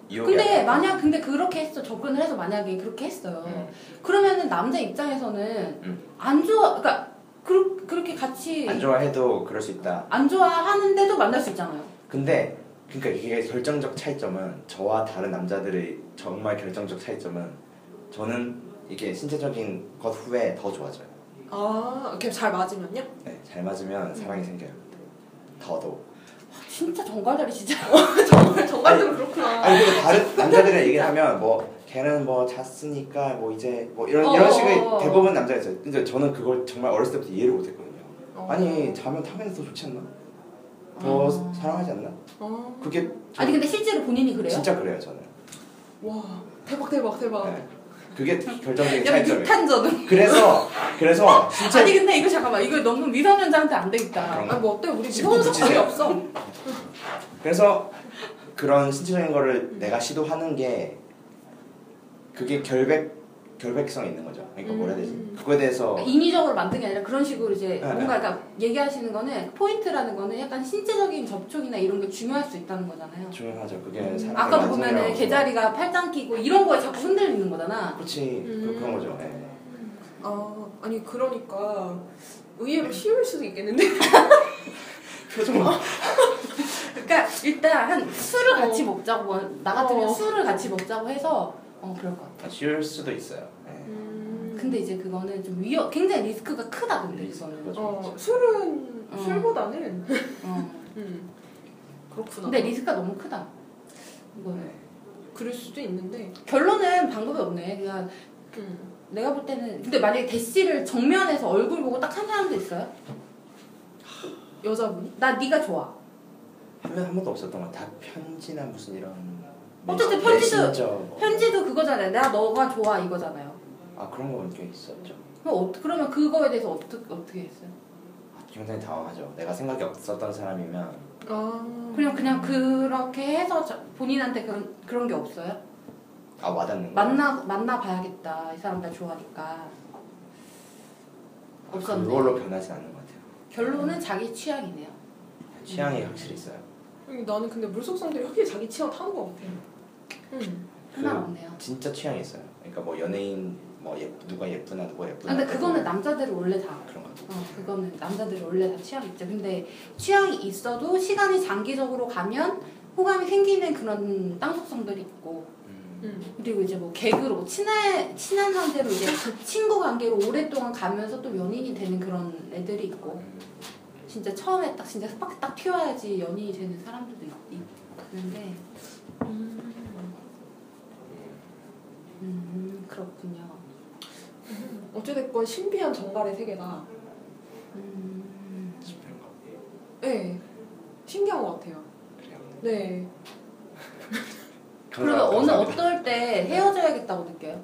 근데. 만약 근데 그렇게 했어 접근을 해서 만약에 그렇게 했어요. 음. 그러면은 남자 입장에서는 음. 안 좋아 그러니까 그, 그렇게 같이 안 좋아해도 그럴 수 있다. 안 좋아하는데도 만날 수 있잖아요. 근데 그러니까 이게 결정적 차이점은 저와 다른 남자들의 정말 결정적 차이점은 저는 이게 신체적인 것 후에 더 좋아져요. 아, 이렇게 잘 맞으면요? 네, 잘 맞으면 사랑이 생겨요. 더더욱. 진짜 정갈자리 진짜. *laughs* 정말 정말로 그렇구나. 아니 근데 다른 남자들이랑 얘기를 하면 뭐 걔는 뭐 잤으니까 뭐 이제 뭐 이런 어, 이런 식의 어, 어. 대부분 남자가 있어요. 근데 저는 그걸 정말 어렸을 때부터 이해를 못했거든요. 어. 아니 자면 당연히 더 좋지 않나? 더 아. 사랑하지 않나? 어. 그게 아니 근데 실제로 본인이 그래요? 진짜 그래요 저는. 와, 대박 대박 대박. 네. 그게 결정적인 차이점이에요. 육탄전. 그래서 그래서 진짜 아니 근데 이거 잠깐만 이거 너무 미성년자한테 안 되겠다. 아, 뭐 어때? 우리 씹고 미성년 관계 붙이세요. 없어. 그래서 그런 신체적인 거를 내가 시도하는 게 그게 결백 결백성이 있는 거죠. 그러니까 뭐라 해야 되지? 음. 그거에 대해서 그러니까 인위적으로 만든 게 아니라 그런 식으로 이제 네, 뭔가 그러니까 얘기하시는 거는 포인트라는 거는 약간 신체적인 접촉이나 이런 게 중요할 수 있다는 거잖아요. 중요하죠. 그게 음. 사람의 아까도 보면은 개자리가 팔짱 끼고 이런 거에 자꾸 흔들리는 거잖아. 그렇지 그, 음. 그 런 거죠. 예. 아, 아니 그러니까 의외로 쉬울 수도 있겠는데. *laughs* 표정 그러니까 일단 한 술을 같이 어. 먹자고 나 같으면 어. 술을 같이 먹자고 해서 어 그럴 것 같아. 쉬울 수도 있어요. 예. 음. 근데 이제 그거는 좀 위험, 굉장히 리스크가 크다 근데 그거는. 그거죠. 어, 술은 어. 술보다는 어. *laughs* 음. 그렇구나. 근데 리스크가 너무 크다. 이거는 네. 그럴 수도 있는데. 결론은 방법이 없네. 그냥 음. 내가 볼 때는 근데 만약에 대시를 정면에서 얼굴 보고 딱 한 사람도 있어요? 여자분이? 나 네가 좋아. 한 번도 없었던 것 같아. 편지나 무슨 이런. 어쨌든 메시- 편지도- 메신저 뭐. 편지도 그거잖아요. 내가 너가 좋아 이거잖아요. 아 그런 거본적 있었죠. 그럼 어, 그러면 그거에 대해서 어떻게 어떻게 했어요? 아, 굉장히 당황하죠. 내가 생각이 없었던 사람이면 아. 그냥 그냥 그렇게 해서 자- 본인한테 그런 그런 게 없어요? 아 와닿는 거. 만나 만나 봐야겠다. 이 사람 나 좋아하니까. 없었네. 그걸로 변하진 않는 것 같아요. 결론은 자기 취향이네요. 취향이 확실히 있어요. 음, 나는 근데 물속성들이 확실히 자기 취향 타는 것 같아. 음. 하나 없네요. 진짜 취향이 있어요. 그러니까 뭐 연예인 뭐 예, 누가 예쁘나 누가 아, 예쁘나. 근데 그거는 남자들은 원래 다 그런 거. 어, 그거는 남자들이 원래 다 취향이 있죠. 근데 취향이 있어도 시간이 장기적으로 가면 호감이 생기는 그런 땅속성들이 있고 음. 음. 그리고 이제 뭐 개그로 친한 친한 상태로 이제 친구 관계로 오랫동안 가면서 또 연인이 되는 그런 애들이 있고 음. 진짜 처음에 딱 진짜 스파크 딱 튀어야지 연인이 되는 사람들도 있, 있는데 음 그렇군요. 어찌됐건 신비한 정갈의 세계다. 음, 싶은 거. 네. 신기한 것 같아요. 그래요. 네. *laughs* 그러면 어느 감사합니다. 어떨 때 헤어져야겠다고 느껴요?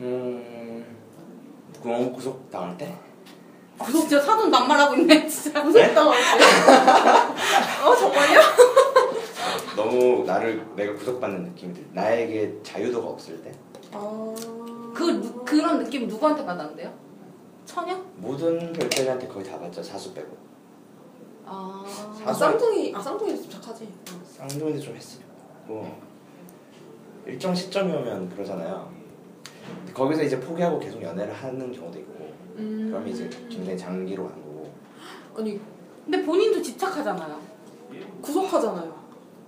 음. 구멍 구속 당할 때? 구속 진짜 사돈 낱말하고 있네 진짜. 구속당할 때. *laughs* 어, 정말요? 너무 나를 내가 구속받는 느낌이 들. 나에게 자유도가 없을 때. 아. 그 누- 그런 느낌 누구한테 받았는데요? 처녀? 모든 별자리한테 거의 다 받죠. 사수 빼고. 아, 아, 쌍둥이, 아, 쌍둥이도 좀 착하지. 어. 쌍둥이도 좀 했어요. 뭐 일정 시점이 오면 그러잖아요. 거기서 이제 포기하고 계속 연애를 하는 경우도 있고. 음. 그럼 이제 굉장히 장기로 간 거고. 아니, 근데 본인도 집착하잖아요. 구속하잖아요.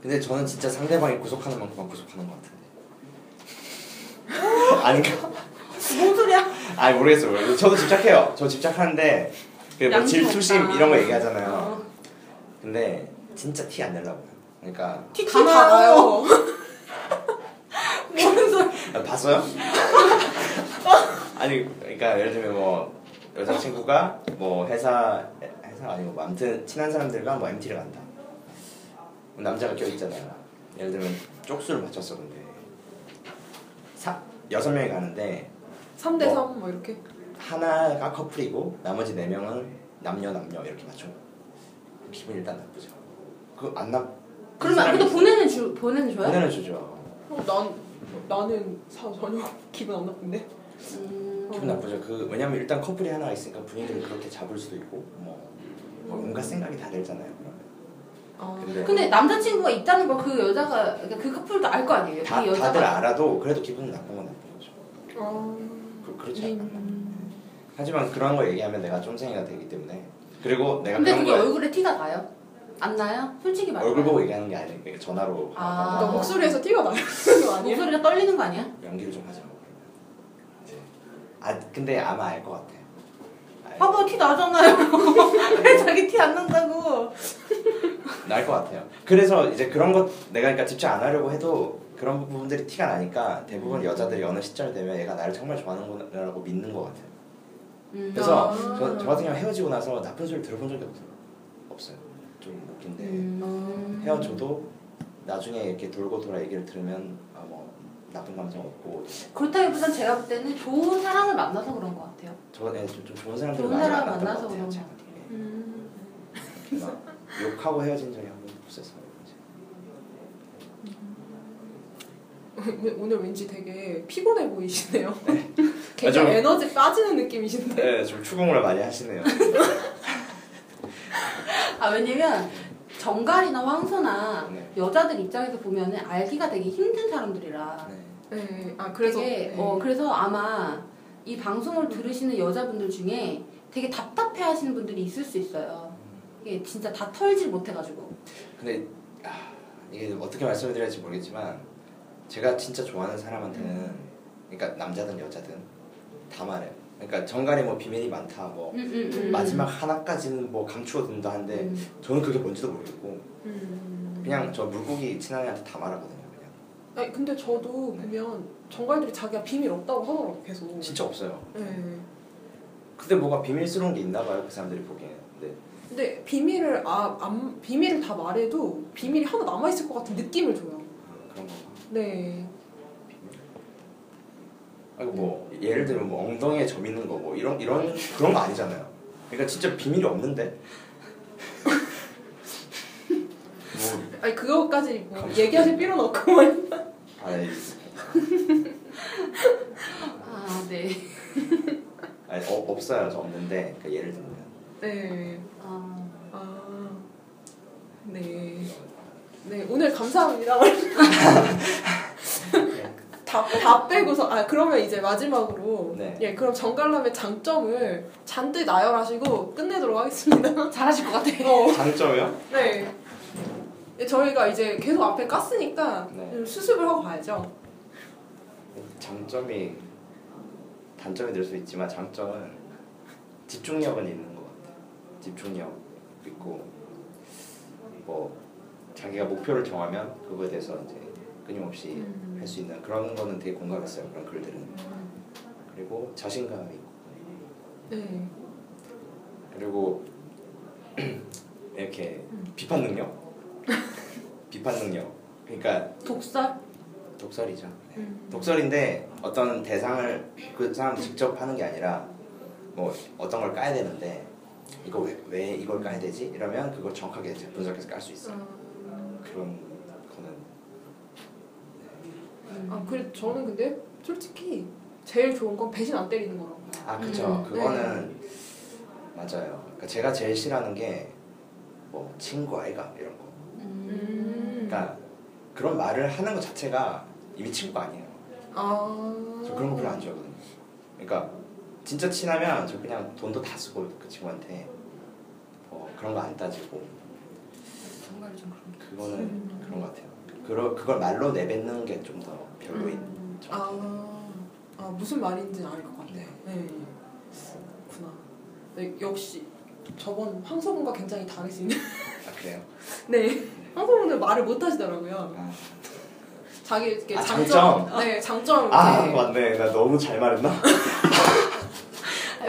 근데 저는 진짜 상대방이 구속하는 만큼만 구속하는 것 같은데. *laughs* 아닌가? 뭔 소리야? 아니 모르겠어요. 모르겠어요. 저도 집착해요. 저 집착하는데 그뭐 질투심. 이런 거 얘기하잖아요. 어. 근데 진짜 티 안 내려고요. 그러니까 티다 나요. 무슨 소리? 아, 봤어요? 아니 그러니까 예를 들면 뭐 여자친구가 뭐 회사 회사 아니고 뭐 아무튼 친한 사람들과 뭐 MT를 간다. 남자가 껴 있잖아요. 예를 들면 쪽수를 맞췄어 근데 사 여섯 명이 가는데 3대 3 뭐 이렇게. 하나가 커플이고 나머지 네 명은 남녀 남녀 이렇게 맞춘 거. 기분 일단 나쁘죠. 그안 나. 그러면 근데 보내는 주 보내는 줘요? 보내는 주죠. 어, 난, 나는 사, 전혀 *laughs* 기분 안 나쁜데? 음, 기분 나쁘죠. 그 왜냐면 일단 커플이 하나 있으니까 분위기를 그렇게 잡을 수도 있고 뭐, 뭐 온갖 생각이 다 들잖아요. 아. 근데 근데 남자친구가 있다는 걸 그 여자가 그러니까 그 커플도 알 거 아니에요? 다이 여자가 다들 알아도 그래도 기분 나쁜 건 나쁜 거죠. 아. 그, 그렇지 않나. 음. 하지만 그런 거 얘기하면 내가 쫌생이가 되기 때문에 그리고 내가 근데 그런 그게 거 얼굴에 티가 나요? 안 나요? 솔직히 말해. 얼굴 보고 얘기하는 게 아니에요. 그러니까 전화로 아. 그러니까 하거나 목소리에서 티가 아니에요? *laughs* 목소리가 떨리는 거 아니야? 연기를 좀. 이제 아 근데 아마 알 것 같아요. 알- 봐봐 티 나잖아요. 왜 *laughs* *laughs* 자기 티 안 난다고? 날 것 같아요. 그래서 이제 그런 것 내가 그러니까 집착 안 하려고 해도 그런 부분들이 티가 나니까 대부분 여자들이 어느 시점이 되면 얘가 나를 정말 좋아하는구나라고 믿는 것 같아요. 음. 그래서 아. 저, 저 같은 경우 헤어지고 나서 나쁜 소리 들어본 적이 없어요. 없어요. 좀 웃긴데 음. 헤어져도 나중에 이렇게 돌고 돌아 얘기를 들으면 아 뭐 나쁜 감정 없고 그렇다기보단 제가 볼 때는 좋은 사람을 만나서 그런 것 같아요. 저 네, 좀, 좀 좋은 사람들 좋은 사람 만나서 것. 그런. 것 같아요. 예. 음. 욕하고 헤어진 적이 한 번도 없었어요. 이제. *laughs* 오늘 왠지 되게 피곤해 보이시네요. *laughs* 아, 굉장히 좀- 에너지 빠지는 느낌이신데. 네, 좀 추궁을 많이 하시네요. *laughs* 아 왜냐면 정갈이나 황소나 네. 여자들 입장에서 보면은 알기가 되게 힘든 사람들이라 네. 네. 아 그래서 되게 네. 어 그래서 아마 이 방송을 들으시는 여자분들 중에 되게 답답해하시는 분들이 있을 수 있어요. 이게 진짜 다 털질 못해가지고. 근데 아, 이게 어떻게 말씀을 드려야 할지 모르겠지만 제가 진짜 좋아하는 사람한테는 그러니까 남자든 여자든 다 말해요. 그러니까 정갈이 뭐 비밀이 많다 뭐 음, 음, 음. 마지막 하나까지는 뭐 감추어 둔다 한데 음. 저는 그게 뭔지도 모르겠고 음. 그냥 저 물고기 친한이한테 다 말하거든요 그냥 아니 근데 저도 네. 보면 정갈들이 자기가 비밀 없다고 하더라고 계속. 진짜 없어요 네. 근데 뭐가 비밀스러운 게 있나 봐요 그 사람들이 보기에는 네. 근데 비밀을 아, 안, 비밀을 다 말해도 비밀이 하나 남아 있을 것 같은 느낌을 줘요. 아, 그런 건가 네. 아니 뭐 예를 들면 뭐 엉덩이에 점 있는 거 뭐 이런 이런 그런 거 아니잖아요. 그러니까 진짜 비밀이 없는데. 뭐 *laughs* 아니 그거까지 뭐 감사합니다. 얘기하실 필요는 없구만. 아니, *laughs* 아, 네. 아니 어, 없어요 저 없는데 그러니까 예를 들면 네. 아, 아. 네. 네 오늘 감사합니다. *laughs* 다, 다 빼고서 아 그러면 이제 마지막으로 네. 예 그럼 정갈람의 장점을 잔뜩 나열하시고 끝내도록 하겠습니다. *laughs* 잘하실 것 같아요. 어. 장점이요? 네. 예, 저희가 이제 계속 앞에 깠으니까 네. 좀 수습을 하고 가야죠. 장점이 단점이 될 수 있지만 장점은 집중력은 있는. 집중력 있고 뭐 자기가 목표를 정하면 그거에 대해서 이제 끊임없이 음. 할수 있는 그런 거는 되게 공감했어요. 그런 글들은 그리고 자신감이 있고 네. 그리고 *clears throat* 이렇게 비판 능력 *laughs* 비판 능력 그러니까 독설? 독설이죠. 네. 음. 독설인데 어떤 대상을 그 사람 직접 하는 게 아니라 뭐 어떤 걸 까야 되는데 이거 왜, 왜 이걸 까야 되지? 이러면 그걸 정확하게 분석해서 깔 수 있어. 요 아, 그런 거는 아 그래 저는 근데 솔직히 제일 좋은 건 배신 안 때리는 거라고. 아 그쵸 음, 그거는 맞아요. 그러니까 제가 제일 싫어하는 게 뭐 친구 아이가 이런 거. 음. 그러니까 그런 말을 하는 것 자체가 이미 친구가 아니에요. 아. 저 그런 거 별로 안 좋아하거든요. 그러니까 진짜 친하면 저 그냥 돈도 다 쓰고 그 친구한테 뭐 그런 거 안 따지고 정말 좀 그런 게. 그거는 음. 그런 것 같아요. 그러, 그걸 말로 내뱉는 게 좀 더 별로인. 음. 점. 아, 아 무슨 말인지는 알 것 같아. 네. 그렇구나. 네, 역시 저번 황소분과 굉장히 다르시네. *laughs* 아 그래요? 네. 황소분은 말을 못 하시더라고요. 아, 자기 이렇게 아, 장점, 장점? 네 장점 아 이렇게 맞네. 나 너무 잘 말했나?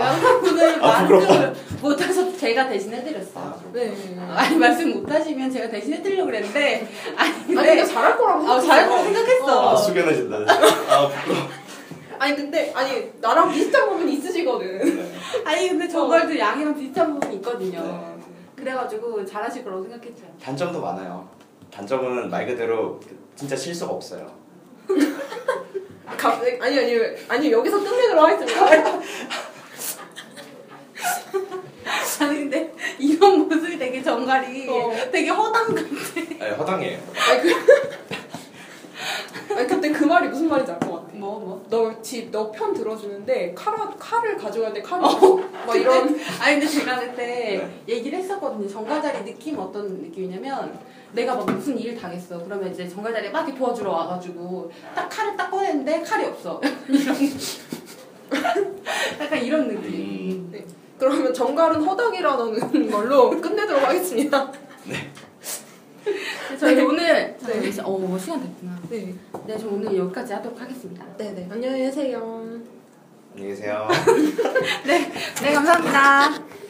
양사분을 아, 부끄럽다. 말을 못해서 제가 대신 해드렸어요. 네. 아니 말씀 못하시면 제가 대신 해드리려고 그랬는데 아니 아니 근데 근데 잘할 거라고 아, 잘할 거라고 생각했어. 아 숙연해진다. *laughs* 아 부끄러워. 아니 근데 아니 나랑 비슷한 부분이 있으시거든. 네. 아니 근데 정말도 양이랑 비슷한 부분이 있거든요. 네. 그래가지고 잘하실 거라고 생각했죠. 단점도 많아요. 단점은 말 그대로 진짜 실수가 없어요. 갑자기 아니 아니 아니 여기서 끝내도록 하겠습니다. *laughs* *laughs* 아니 근데 이런 모습이 되게 정갈이 어. 되게 허당 같아. 아니, 허당해요. 아니 그 아니 그때 그 말이 무슨 말인지 알 것 같아. 뭐 뭐. 너집너 편 들어주는데 칼 칼을 가져가야 돼 칼이 없어. *laughs* 막 이런 *laughs* 아니 근데 제가 그때 얘기를 했었거든요. 정갈자리 느낌 어떤 느낌이냐면 내가 막 무슨 일을 당했어. 그러면 이제 정갈자리 막 이렇게 도와주러 와가지고 딱 칼을 딱 꺼냈는데 칼이 없어. 이런 약간 이런 느낌. 음. 그러면 정갈은 허당이라는 *laughs* 걸로 끝내도록 하겠습니다. 저희 네. 오늘 네. 네. 어 시간 됐구나. 네. 네, 저 오늘 여기까지 하도록 하겠습니다. 네 네. 안녕히 계세요. 안녕히 계세요. *laughs* 네, 감사합니다.